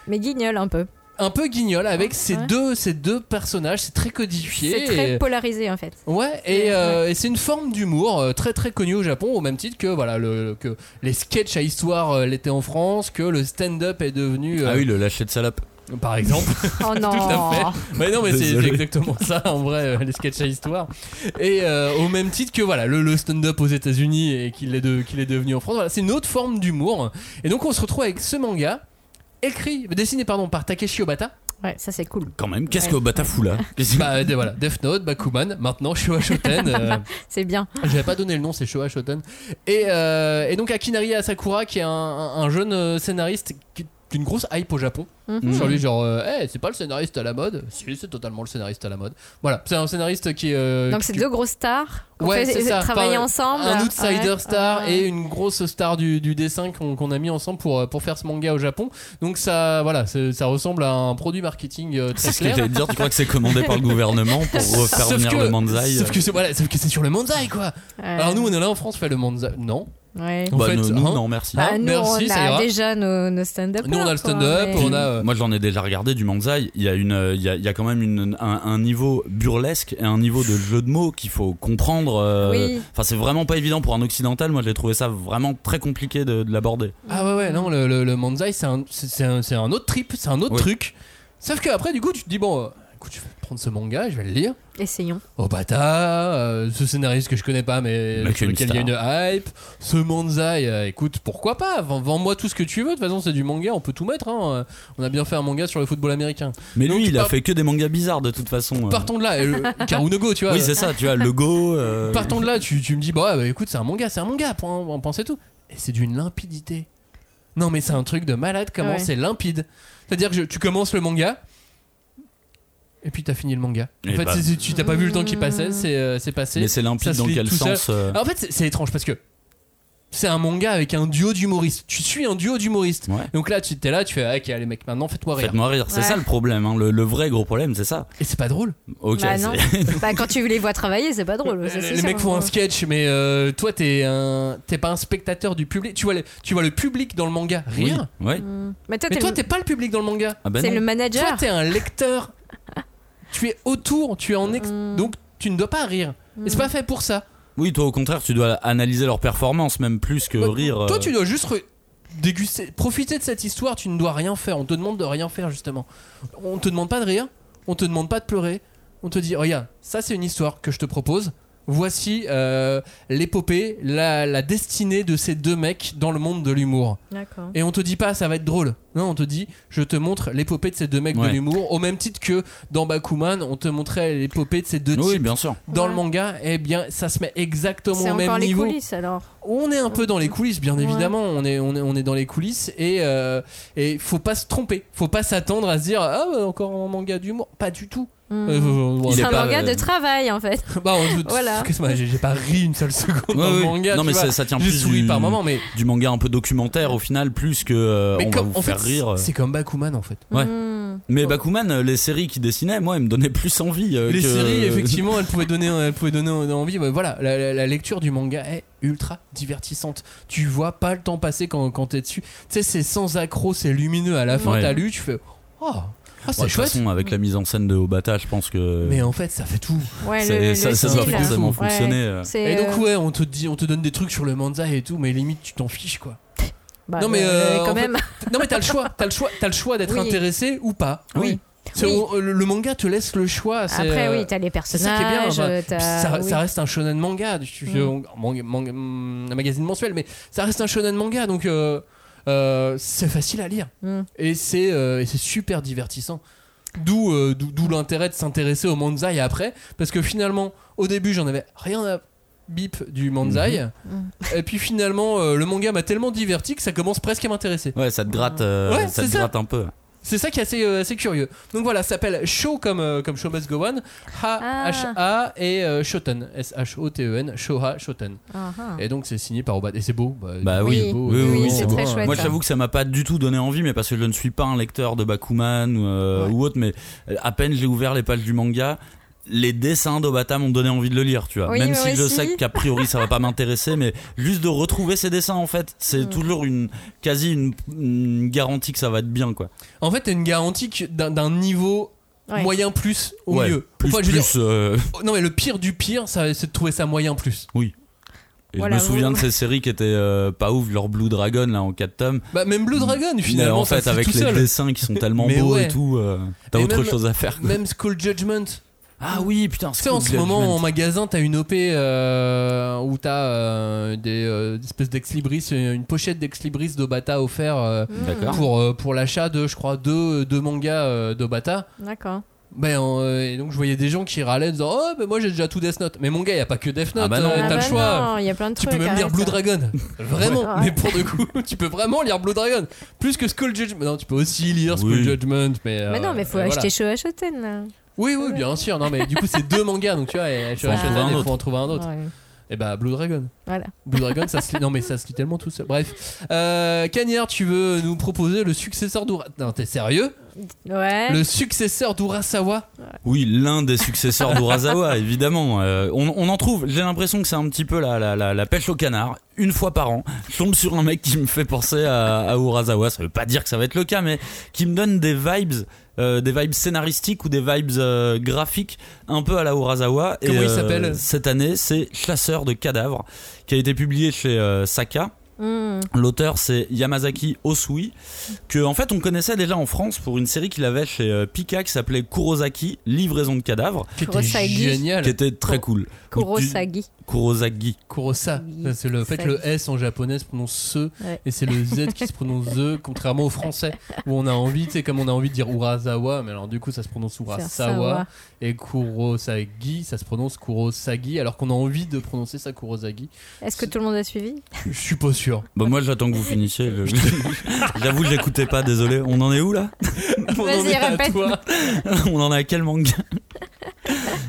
Mais guignol un peu. un peu guignol avec ces Ouais. deux ces deux personnages c'est très codifié C'est très et- polarisé en fait. ouais et, euh, et c'est une forme d'humour euh, très très connue au Japon au même titre que voilà le, que les sketchs à histoire euh, l'étaient en France que le stand-up est devenu euh, Ah oui, le lâcher de salope. Par exemple Oh non. Tout à fait. mais non mais c'est exactement ça en vrai euh, les sketchs à histoire et euh, au même titre que voilà le, le stand-up aux États-Unis et qu'il est de- qu'il est devenu en France voilà, c'est une autre forme d'humour et donc on se retrouve avec ce manga écrit dessiné pardon par Takeshi Obata Ouais, ça c'est cool. Quand même, qu'est-ce Ouais. que Obata fout là Bah de- voilà, Death Note, Bakuman, maintenant Showa Shoten. euh, C'est bien. J'avais pas donné le nom, c'est Showa Shoten. Et, euh, et donc Akinari Asakura, qui est un, un- un jeune euh, scénariste qui une grosse hype au Japon. Mhm. Sur lui, genre, euh, c'est pas le scénariste à la mode? Si, c'est totalement le scénariste à la mode. Voilà, c'est un scénariste qui. euh, Donc c'est qui- deux grosses stars qui ont Ouais, c'est ça. travailler ensemble. Un outsider Ouais, star ouais. et une grosse star du, du dessin qu'on a mis ensemble pour, euh, pour faire ce manga au Japon. Donc ça, voilà, ça ressemble à un produit marketing euh, très C'est ce que clair. dire, tu crois que c'est commandé par le gouvernement pour refaire Sauf venir que- le Manzai Sauf que c'est voilà, sauf que c'est sur le Manzai quoi. Ouais. Alors nous on est là en France, on fait le Manzai. Non. Ouais. En Bah, fait, nous, nous, hein, non, merci. Bah, Ah, nous, merci, on ça a ira. déjà nos, nos stand-up. Nous, on a le stand-up, on a, euh, Moi j'en ai déjà regardé du Manzai, il y a, une, euh, il y a, il y a quand même une, un, un niveau burlesque et un niveau de jeu de mots qu'il faut comprendre. euh, Oui. Enfin c'est vraiment pas évident pour un occidental, moi j'ai trouvé ça vraiment très compliqué de, de l'aborder. Ah ouais ouais non le, le, le Manzai c'est un, un, c'est un autre trip, c'est un autre Oui. truc. Sauf que après du coup tu te dis bon euh, écoute je vais prendre ce manga, je vais le lire. Essayons. Obata, euh, ce scénariste que je connais pas mais sur lequel il y a une hype. Ce Manzai, euh, écoute pourquoi pas, Vends- vends-moi tout ce que tu veux. De toute façon c'est du manga, on peut tout mettre. hein. Euh, On a bien fait un manga sur le football américain. Mais Donc, lui il a fait que des mangas bizarres de toute façon. euh. Partons de là, le- Karunogo tu vois. Oui c'est ça, tu vois, le go. euh, Partons de là, tu, tu me dis, bah, bah, écoute, c'est un manga, c'est un manga, point, on pensait tout. Et c'est d'une limpidité. Non, mais c'est un truc de malade, comment Ouais. c'est limpide. C'est-à-dire que je- tu commences le manga, et puis t'as fini le manga. En Et fait, bah. tu t'as pas vu le temps qui passait, c'est euh, c'est passé. Mais c'est limpide se dans quel sens euh, Alors, en fait, c'est- étrange parce que c'est un manga avec un duo d'humoristes. Tu suis un duo d'humoristes. Ouais. Donc là, tu es là, tu fais, ok, allez, mec, maintenant faites-moi rire. Faites-moi rire, c'est Ouais. ça le problème, hein. le, le vrai gros problème c'est ça. Et c'est pas drôle. Ok, Bah non. bah, quand tu les vois travailler, c'est pas drôle. ça, c'est les mecs font un sketch, mais euh, toi, t'es un, t'es pas un spectateur du public. Tu vois, le, tu vois le public dans le manga oui, rire. ouais. Mm. Mais toi, Mais t'es toi, le, t'es pas le public dans le manga. Ah bah c'est non. le Toi, manager. t'es un lecteur. Tu es autour, tu es en ex. Mm. Donc, tu ne dois pas rire. Et c'est pas fait pour ça. Oui, toi au contraire, tu dois analyser leur performance même plus que Toi- rire. Toi, euh, tu dois juste re- déguster, profiter de cette histoire. Tu ne dois rien faire. On te demande de rien faire, justement. On te demande pas de rire. On te demande pas de pleurer. On te dit, regarde, ça, c'est une histoire que je te propose. Voici euh, l'épopée, la, la destinée de ces deux mecs dans le monde de l'humour. Et on te dit pas ça va être drôle. Non, on te dit je te montre l'épopée de ces deux mecs de l'humour. Au même titre que dans Bakuman, on te montrait l'épopée de ces deux Oui, types. bien sûr. Dans Ouais. le manga, eh bien, ça se met exactement au même encore les niveau. coulisses alors. On est un peu dans les coulisses, bien Ouais. évidemment. On est, on est, on est dans les coulisses et euh, et faut pas se tromper. Faut pas s'attendre à se dire ah encore un manga d'humour. Pas du tout. Mm. Euh, c'est est un pas, manga euh, de travail en fait. bah, on- Voilà. j'ai pas ri une seule seconde Ouais, dans le oui. manga. non mais ça, ça tient plus du, par moment, mais, du manga un peu documentaire au final plus que euh, mais on comme, va vous en faire fait, rire. c'est comme Bakuman en fait. Ouais. Mm. Mais Bakuman, euh, les séries qui dessinaient, moi, elles me donnaient plus envie. euh, Les que- séries, effectivement, elles pouvaient donner, elles pouvaient donner envie. Mais voilà, la, la- la lecture du manga est ultra divertissante. Tu vois pas le temps passer quand, quand t'es dessus. Tu sais, c'est sans accroc, c'est lumineux. À la fin, t'as lu, tu fais. Oh Ah, de toute chouette. façon, avec la mise en scène de Obata, je pense que Mais en fait, ça fait tout. Ouais, le- ça, ça doit style. forcément fonctionner. euh. Et donc, euh, ouais, on te dit, on te donne des trucs sur le manzai et tout, mais limite, tu t'en fiches, quoi. bah, non, mais, euh, quand fait-. Non, mais t'as le choix, t'as le choix, t'as le choix d'être Oui. intéressé ou pas. Oui. C'est- Oui. on- le, le manga te laisse le choix. Après, euh, oui, t'as les ça bien. personnages. enfin, ça, oui. ça reste un shonen manga, tu- Mm. un magazine mensuel, mais ça reste un shonen manga, donc euh, euh, c'est facile à lire Mm. et c'est euh, et c'est super divertissant. D'où euh, d'où l'intérêt de s'intéresser au manzai après, parce que finalement, au début, j'en avais rien à bip du manzai, Mm. et puis finalement, euh, le manga m'a tellement diverti que ça commence presque à m'intéresser. Ouais, ça te gratte, euh, Ouais, ça te ça. gratte un peu. C'est ça qui est assez, euh, assez curieux. Donc voilà, ça s'appelle Show comme, euh, comme Show Must Go On, Ah. H-A et euh, Shoten, S-H-O-T-E-N, Shoha Shoten. Ah, ah. Et donc c'est signé par Obad. Et c'est beau. Bah, Bah du coup, oui, c'est beau, oui, euh, oui, oui, beau, c'est très chouette. Moi, j'avoue que ça m'a pas du tout donné envie, mais parce que je ne suis pas un lecteur de Bakuman ou, euh, Ouais. ou autre, mais à peine j'ai ouvert les pages du manga. Les dessins d'Obata m'ont donné envie de le lire, tu vois. Oui, Même si je sais qu'a priori ça va pas m'intéresser, mais juste de retrouver ces dessins en fait, c'est Mm. toujours une quasi une, une garantie que ça va être bien quoi. En fait, t'as une garantie que d'un d'un niveau Ouais. moyen plus au Ouais, mieux. Plus, Enfin, je veux plus, euh, dire, non mais le pire du pire, ça, c'est de trouver ça moyen plus. Et Voilà, je me souviens vous- de ces séries qui étaient euh, pas ouf, leur Blue Dragon là en 4 tomes. Bah même Blue Dragon Mais finalement. en ça fait, avec tout les seul. dessins qui sont tellement beaux ouais. et tout, euh, t'as Et autre même- chose à faire. quoi. Même School Judgment. Ah oui, putain, Tu sais, en ce moment, en magasin, t'as une OP euh, où t'as euh, des, euh, des espèces d'ex-libris, une pochette d'ex-libris d'Obata offert euh, Mm. D'accord. pour, euh, pour l'achat de, je crois, deux, deux mangas euh, d'Obata. D'accord. Ben, euh, et donc, je voyais des gens qui râlaient en disant Oh, ben moi j'ai déjà tout Death Note. Mais mon gars, il a pas que Death Note, Ah bah non. euh, Ah t'as bah le choix. non, il y a plein de Tu trucs. peux même lire. Blue Dragon. Vraiment, Ouais. mais pour le coup, tu peux vraiment lire Blue Dragon. Plus que Skull Judgment. Non, tu peux aussi lire Skull Oui. Judgment. Mais, Mais euh, non, mais faut voilà. acheter Showa Shoten là. Oui, oui, bien sûr. Non, mais du coup, c'est deux mangas. Donc, tu vois, et, il faut en trouver un autre. Ouais, Et bah, Blue Dragon. Voilà. Blue Dragon, ça se lit. Non, mais ça se lit tellement tout seul. Bref. Euh, Cagnard, tu veux nous proposer le successeur d'Ura. Non, t'es sérieux? Ouais. Le successeur d'Urasawa? Oui, l'un des successeurs d'Urasawa, évidemment. Euh, on, on en trouve. J'ai l'impression que c'est un petit peu la, la, la, la pêche au canard. Une fois par an, je tombe sur un mec qui me fait penser à, à Urasawa. Ça veut pas dire que ça va être le cas, mais qui me donne des vibes. Euh, des vibes scénaristiques ou des vibes euh, graphiques un peu à la Urasawa. Comment Et, il euh, s'appelle Cette année, c'est Chasseur de cadavres, qui a été publié chez euh, Saka. Mm. L'auteur c'est Yamazaki Osui que en fait on connaissait déjà en France pour une série qu'il avait chez euh, Pika qui s'appelait Kurosaki Livraison de cadavres Qui était Kurosagi. génial. qui était très cool. Kurosagi. Kurosagi. Kurosa. Oui, C'est le fait que le. S en japonais se prononce se Ouais. et c'est le Z qui se prononce ze, contrairement au français où on a envie, tu sais, comme on a envie de dire Urasawa, mais alors du coup ça se prononce Urasawa Sawa. et Kurosagi, ça se prononce Kurosagi, alors qu'on a envie de prononcer ça Kurosagi. Est-ce que tout le monde a suivi? Je suis pas sûr. Bah moi j'attends que vous finissiez. Je- J'avoue je l'écoutais pas, désolé. On en est où là? On en Vas-y, est à répète. toi. On en est à quel manga?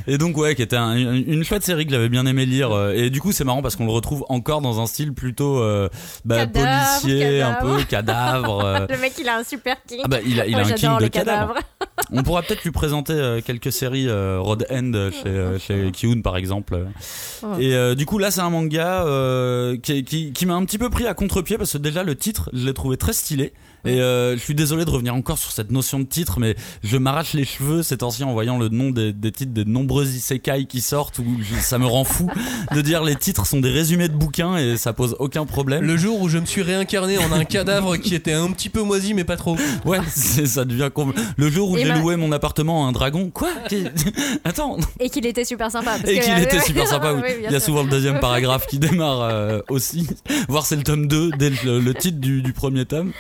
Et donc ouais, qui était un- une, chouette série que j'avais bien aimé lire. euh, Et du coup c'est marrant parce qu'on le retrouve encore dans un style plutôt euh, bah, Cadavre, policier, un cadavre. peu cadavre. euh. Le mec, il a un super king. Ah bah il a, il a Moi, un king de cadavres. On pourra peut-être lui présenter quelques séries euh, Road End chez, chez Kiun par exemple. Et euh, du coup là c'est un manga qui, qui, qui m'a un petit peu pris à contre-pied parce que déjà le titre je l'ai trouvé très stylé. Et euh, je suis désolé de revenir encore sur cette notion de titre, mais je m'arrache les cheveux ces temps-ci en voyant le nom des, des titres des nombreux isekai qui sortent, où je- ça me rend fou de dire les titres sont des résumés de bouquins et ça pose aucun problème. Le jour où je me suis réincarné en un cadavre qui était un petit peu moisi mais pas trop. Ouais, ça devient com- Le jour où Et j'ai ma- loué mon appartement à un dragon, quoi? Attends, Et qu'il était super sympa. parce et qu'il était super sympa. oui. Il y a souvent le deuxième paragraphe qui démarre euh, aussi. Voir c'est le tome 2 dès le, le titre du, du premier tome.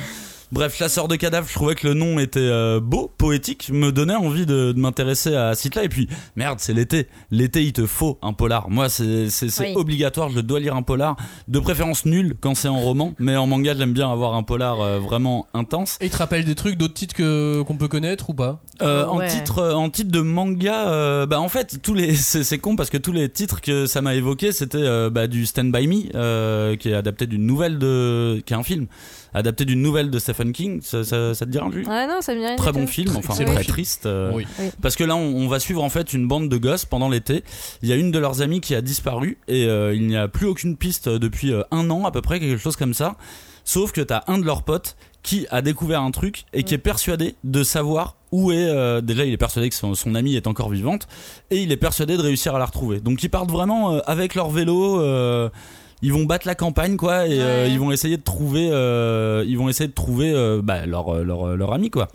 Bref, chasseur de cadavres, je trouvais que le nom était euh, beau, poétique, me donnait envie de, de m'intéresser à ce site-là. Et puis, merde, c'est l'été. L'été, il te faut un polar. Moi, c'est Oui. obligatoire, je dois lire un polar. De préférence nul quand c'est en roman, mais en manga, j'aime bien avoir un polar euh, vraiment intense. Et il te rappelle des trucs, d'autres titres qu'on peut connaître ou pas? Euh, Ouais. En titre, en titre de manga, euh, bah en fait tous les, c'est c'est con parce que tous les titres que ça m'a évoqué, c'était euh, bah, du Stand by Me, euh, qui est adapté d'une nouvelle de, qui est un film adapté d'une nouvelle de Stephen King. Ça, ça, ça te dit rien lui Ah non, ça me dit rien. Très bon tout. film, enfin C'est très triste. euh, Oui. Parce que là, on, on va suivre en fait une bande de gosses pendant l'été. Il y a une de leurs amies qui a disparu et euh, il n'y a plus aucune piste depuis euh, un an à peu près, quelque chose comme ça. Sauf que t'as un de leurs potes qui a découvert un truc et qui est persuadé de savoir où est euh, déjà il est persuadé que son, son amie est encore vivante et il est persuadé de réussir à la retrouver. Donc ils partent vraiment euh, avec leur vélo. euh, ils vont battre la campagne quoi et euh, ils vont essayer de trouver euh, ils vont essayer de trouver euh, bah, leur, leur leur ami quoi.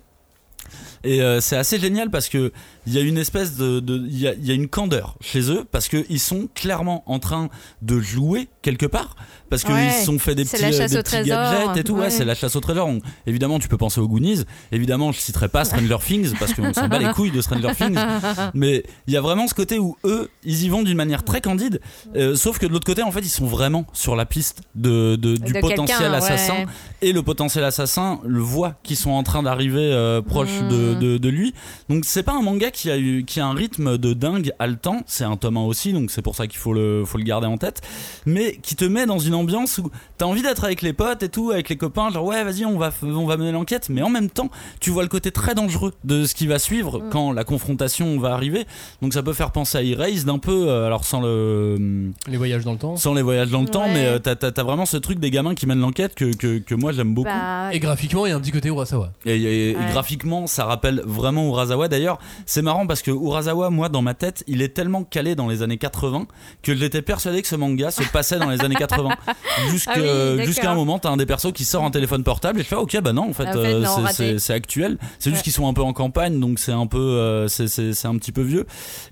Et c'est assez génial parce que il y a une espèce de, de- il y, a, il y a une candeur chez eux parce que ils sont clairement en train de jouer quelque part parce qu'ils Ouais, se sont fait des petits, la euh, chasse des au petits trésor. gadgets et tout. Ouais, Ouais. c'est la chasse au trésor. Évidemment, tu peux penser aux Goonies. Évidemment, je citerai pas Stranger Things parce qu'on s'en bat les couilles de Stranger Things. Mais il y a vraiment ce côté où eux, ils y vont d'une manière très candide. euh, sauf que de l'autre côté, en fait, ils sont vraiment sur la piste de, de- du De potentiel assassin ouais. et le potentiel assassin le voit qu'ils sont en train d'arriver euh, proche Mm. de, de, de lui. Donc c'est pas un manga qui a eu qui a un rythme de dingue haletant, c'est un tome 1 aussi donc c'est pour ça qu'il faut le faut le garder en tête, mais qui te met dans une ambiance où t'as envie d'être avec les potes et tout, avec les copains, genre ouais vas-y on va on va mener l'enquête, mais en même temps tu vois le côté très dangereux de ce qui va suivre Mm. quand la confrontation va arriver. Donc ça peut faire penser à Erased un peu, euh, alors sans le Les voyages dans le temps. sans les voyages dans le temps, mais euh, t'as t'as- t'as vraiment ce truc des gamins qui mènent l'enquête que, que, que moi j'aime beaucoup. Bah, Et graphiquement, il y a un petit côté Urasawa. Et, et- et Ouais. graphiquement, ça rappelle vraiment Urasawa. D'ailleurs, c'est marrant parce que Urasawa, moi, dans ma tête, il est tellement calé dans les années 80 que j'étais persuadé que ce manga se passait dans les années 80. Ah oui, d'accord. Jusqu'à un moment, t'as un des persos qui sort un téléphone portable et je fais ok, bah non, en fait, fait, euh, c'est- actuel. C'est juste Ouais. qu'ils sont un peu en campagne, donc c'est un peu, euh, c'est un petit peu vieux.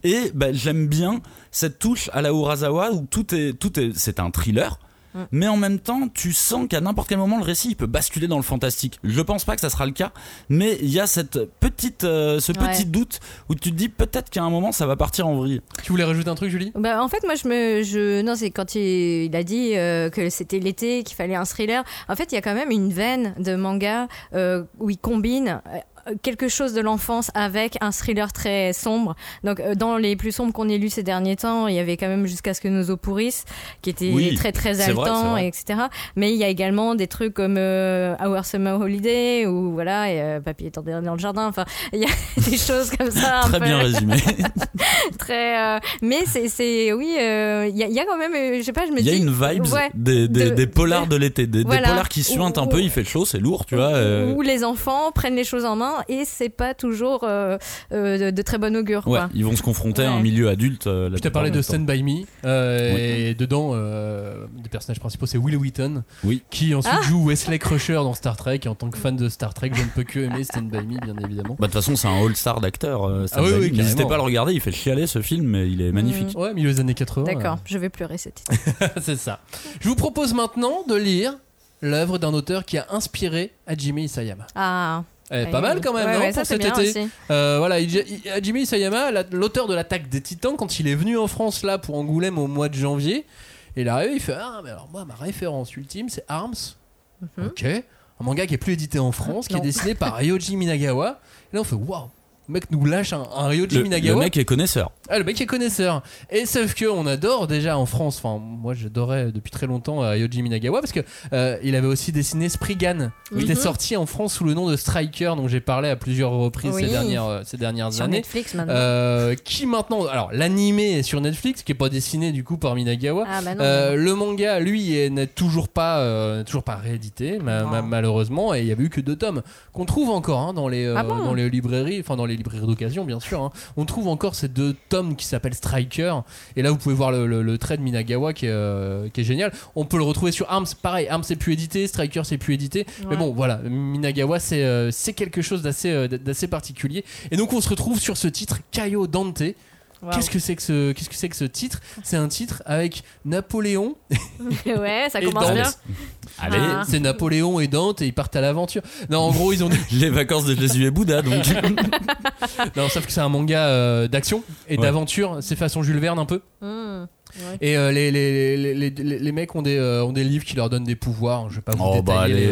Et bah, j'aime bien cette touche à la Urasawa où tout est, tout est, c'est un thriller. Mm. Mais en même temps, tu sens qu'à n'importe quel moment, le récit il peut basculer dans le fantastique. Je pense pas que ça sera le cas, mais il y a cette petite, euh, ce petit Ouais. doute où tu te dis peut-être qu'à un moment ça va partir en vrille. Tu voulais rajouter un truc, Julie? Bah, en fait, moi, je me, je, non, c'est quand il, il a dit euh, que c'était l'été, qu'il fallait un thriller. En fait, il y a quand même une veine de manga euh, où il combine quelque chose de l'enfance avec un thriller très sombre. Donc, euh, dans les plus sombres qu'on ait lus ces derniers temps, il y avait quand même jusqu'à ce que nos eaux pourrissent, qui était Oui, très très haletant, vrai. etc. Mais il y a également des trucs comme euh, Our Summer Holiday ou voilà, et, euh, Papy est en dans le jardin. Enfin, il y a des choses comme ça. un Très peu- bien résumé. très euh, mais c'est c'est oui euh, il y, a- il y a quand même je sais pas je me Il y a dis une vibe ouais, des, des, de- des polars de l'été, des, polars qui suintent un peu. Il fait chaud, c'est lourd, tu vois. où les enfants prennent les choses en main et c'est pas toujours euh, euh, de, de très bon augure Ouais, quoi. ils vont se confronter à un milieu adulte. euh, Je t'ai parlé de Stand By Me. euh, Oui. Et dedans, euh, des personnages principaux, c'est Will Wheaton. Oui. Qui ensuite Ah. joue Wesley Crusher dans Star Trek. Et en tant que fan de Star Trek, je ne peux que aimer Stand By Me, bien évidemment. Bah, de toute façon, c'est un all-star d'acteur. euh, Ah oui, oui, N'hésitez pas à le regarder, il fait chialer ce film, mais il est magnifique. Ouais, milieu des années 80. D'accord, je vais pleurer ce titre. c'est ça. Je vous propose maintenant de lire l'œuvre d'un auteur qui a inspiré Hajime Isayama. Ah. Eh, pas mal quand même, ouais, non, ouais, pour c'est cet été. aussi. Euh, voilà, Hajime Isayama, la- l'auteur de l'attaque des Titans, quand il est venu en France là pour Angoulême au mois de janvier, il est arrivé, il fait ah mais alors moi ma référence ultime c'est Arms, Mhm. ok, un manga qui est plus édité en France, qui Non. est dessiné par Ryoji Minagawa. Et là on fait waouh, le mec nous lâche un, un Ryoji Le, Minagawa. le mec est connaisseur. Ah, le mec est connaisseur. Et sauf que on adore déjà en France. Enfin, moi j'adorais depuis très longtemps euh, Ryoji Minagawa parce que euh, il avait aussi dessiné Spriggan, qui Mhm. était sorti en France sous le nom de Striker, dont j'ai parlé à plusieurs reprises Oui. ces dernières euh, ces dernières Sur années. Netflix maintenant. Euh, qui maintenant, alors l'animé est sur Netflix, qui est pas dessiné du coup par Minagawa. ah bah non. Euh, le manga, lui, est- n'est toujours pas, euh, n'est toujours pas réédité, ma- ma- Non. malheureusement, et il y avait eu que deux tomes qu'on trouve encore hein, dans les euh, Ah bon dans les librairies, enfin dans les librairies d'occasion, bien sûr. hein. On trouve encore ces deux tomes qui s'appellent Striker, et là vous pouvez voir le, le- le trait de Minagawa qui est, euh, qui est génial. On peut le retrouver sur Arms, pareil, Arms c'est plus édité, Striker c'est plus édité, mais bon voilà, Minagawa c'est euh, quelque chose d'assez euh, d'assez particulier. Et donc on se retrouve sur ce titre Kaio Dante. Qu'est-ce que c'est que ce qu'est-ce que c'est que ce titre? C'est un titre avec Napoléon ouais, ça commence Dante. bien. Allez, Ah. C'est Napoléon et Dante et ils partent à l'aventure. Non, en gros, ils ont les vacances de Jésus et Bouddha, donc. non, sauf que c'est un manga euh, d'action et Ouais. d'aventure. C'est façon Jules Verne un peu. Mmh. Et euh, les, les, les, les, les- les mecs ont des, euh, ont des livres qui leur donnent des pouvoirs. Je vais pas vous Oh, bah, détailler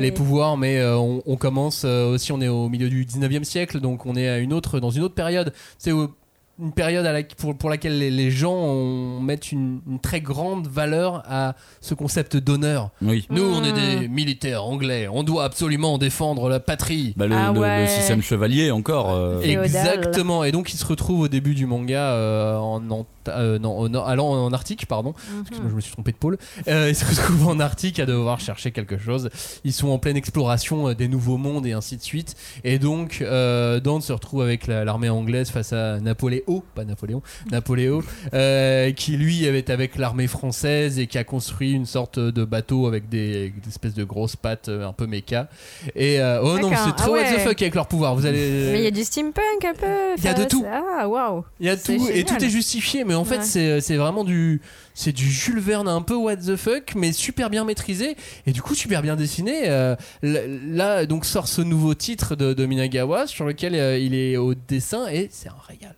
les, euh, pouvoirs, mais euh, on, on commence euh, aussi. On est au milieu du 19e siècle, donc on est à une autre, dans une autre période. C'est au- une période à la- pour, pour laquelle les, les gens ont- mettent une, une très grande valeur à ce concept d'honneur. Oui. Nous, on est Hmm. des militaires anglais. On doit absolument défendre la patrie. Bah, le, Ah le- le ouais. système chevalier encore. euh. Exactement. Et donc, il se retrouve au début du manga euh, en, en euh, non, au nord- allant en Arctique, pardon. Mhm. Excuse-moi, je me suis trompé de pôle. Euh, ils se retrouvent en Arctique à devoir chercher quelque chose. Ils sont en pleine exploration euh, des nouveaux mondes et ainsi de suite. Et donc, euh, Dante se retrouve avec la- l'armée anglaise face à Napoléon, pas Napoléon, Napoléon, euh, qui lui est avec l'armée française et qui a construit une sorte de bateau avec des, espèces de grosses pattes euh, un peu méca. Et euh, oh non, c'est trop Ah what the fuck avec leur pouvoir. Vous allez. Mais il y a du steampunk un peu. Il y a de tout. Ah, waouh. Il y a tout et tout est justifié, mais en fait Ouais. c'est vraiment du c'est du Jules Verne un peu what the fuck, mais super bien maîtrisé et du coup super bien dessiné. Euh, là donc sort ce nouveau titre de, de Minagawa sur lequel euh, il est au dessin et c'est un régal.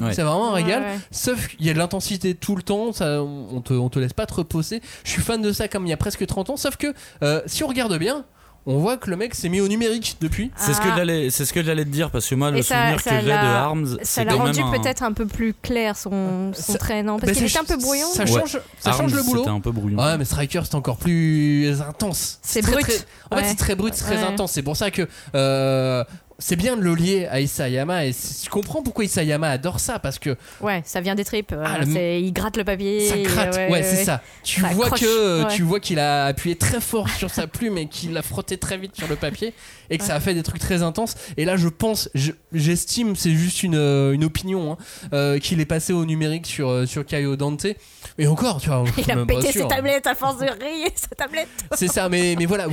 Ouais. C'est vraiment un régal. Ouais, ouais. Sauf qu'il y a de l'intensité tout le temps, ça, on, te, on te laisse pas te reposer. Je suis fan de ça comme il y a presque 30 ans, sauf que euh, si on regarde bien, on voit que le mec s'est mis au numérique depuis. C'est ce que Ah. j'allais, c'est ce que j'allais te dire parce que moi le ça- souvenir ça que j'ai de Arms, Ça l'a rendu un- peut-être un peu plus clair son, son Ça- trait, non? Parce Bah, qu'il était un peu brouillon. Ça Ouais. change, ça Arms, change le boulot. Un peu brouillon. Ouais, mais Striker c'est encore plus intense. C'est très, brut. très- En fait, c'est très brut, c'est très Ouais. intense. C'est pour ça que euh, c'est bien de le lier à Isayama. Et je comprends pourquoi Isayama adore ça parce que Ouais, ça vient des tripes. euh, Ah, le- Il gratte le papier. ça gratte. Ouais, c'est ça. Tu Ça vois accroche. que tu vois qu'il a appuyé très fort sur sa plume et qu'il l'a frotté très vite sur le papier et que ça a fait des trucs très intenses. Et là, je pense, je- j'estime, c'est juste une, euh, une opinion, hein, euh, qu'il est passé au numérique sur euh, sur Caio Dante. Et encore, tu vois, Il a pété ses tablettes à force de rire, sa tablette. C'est ça, mais, mais voilà,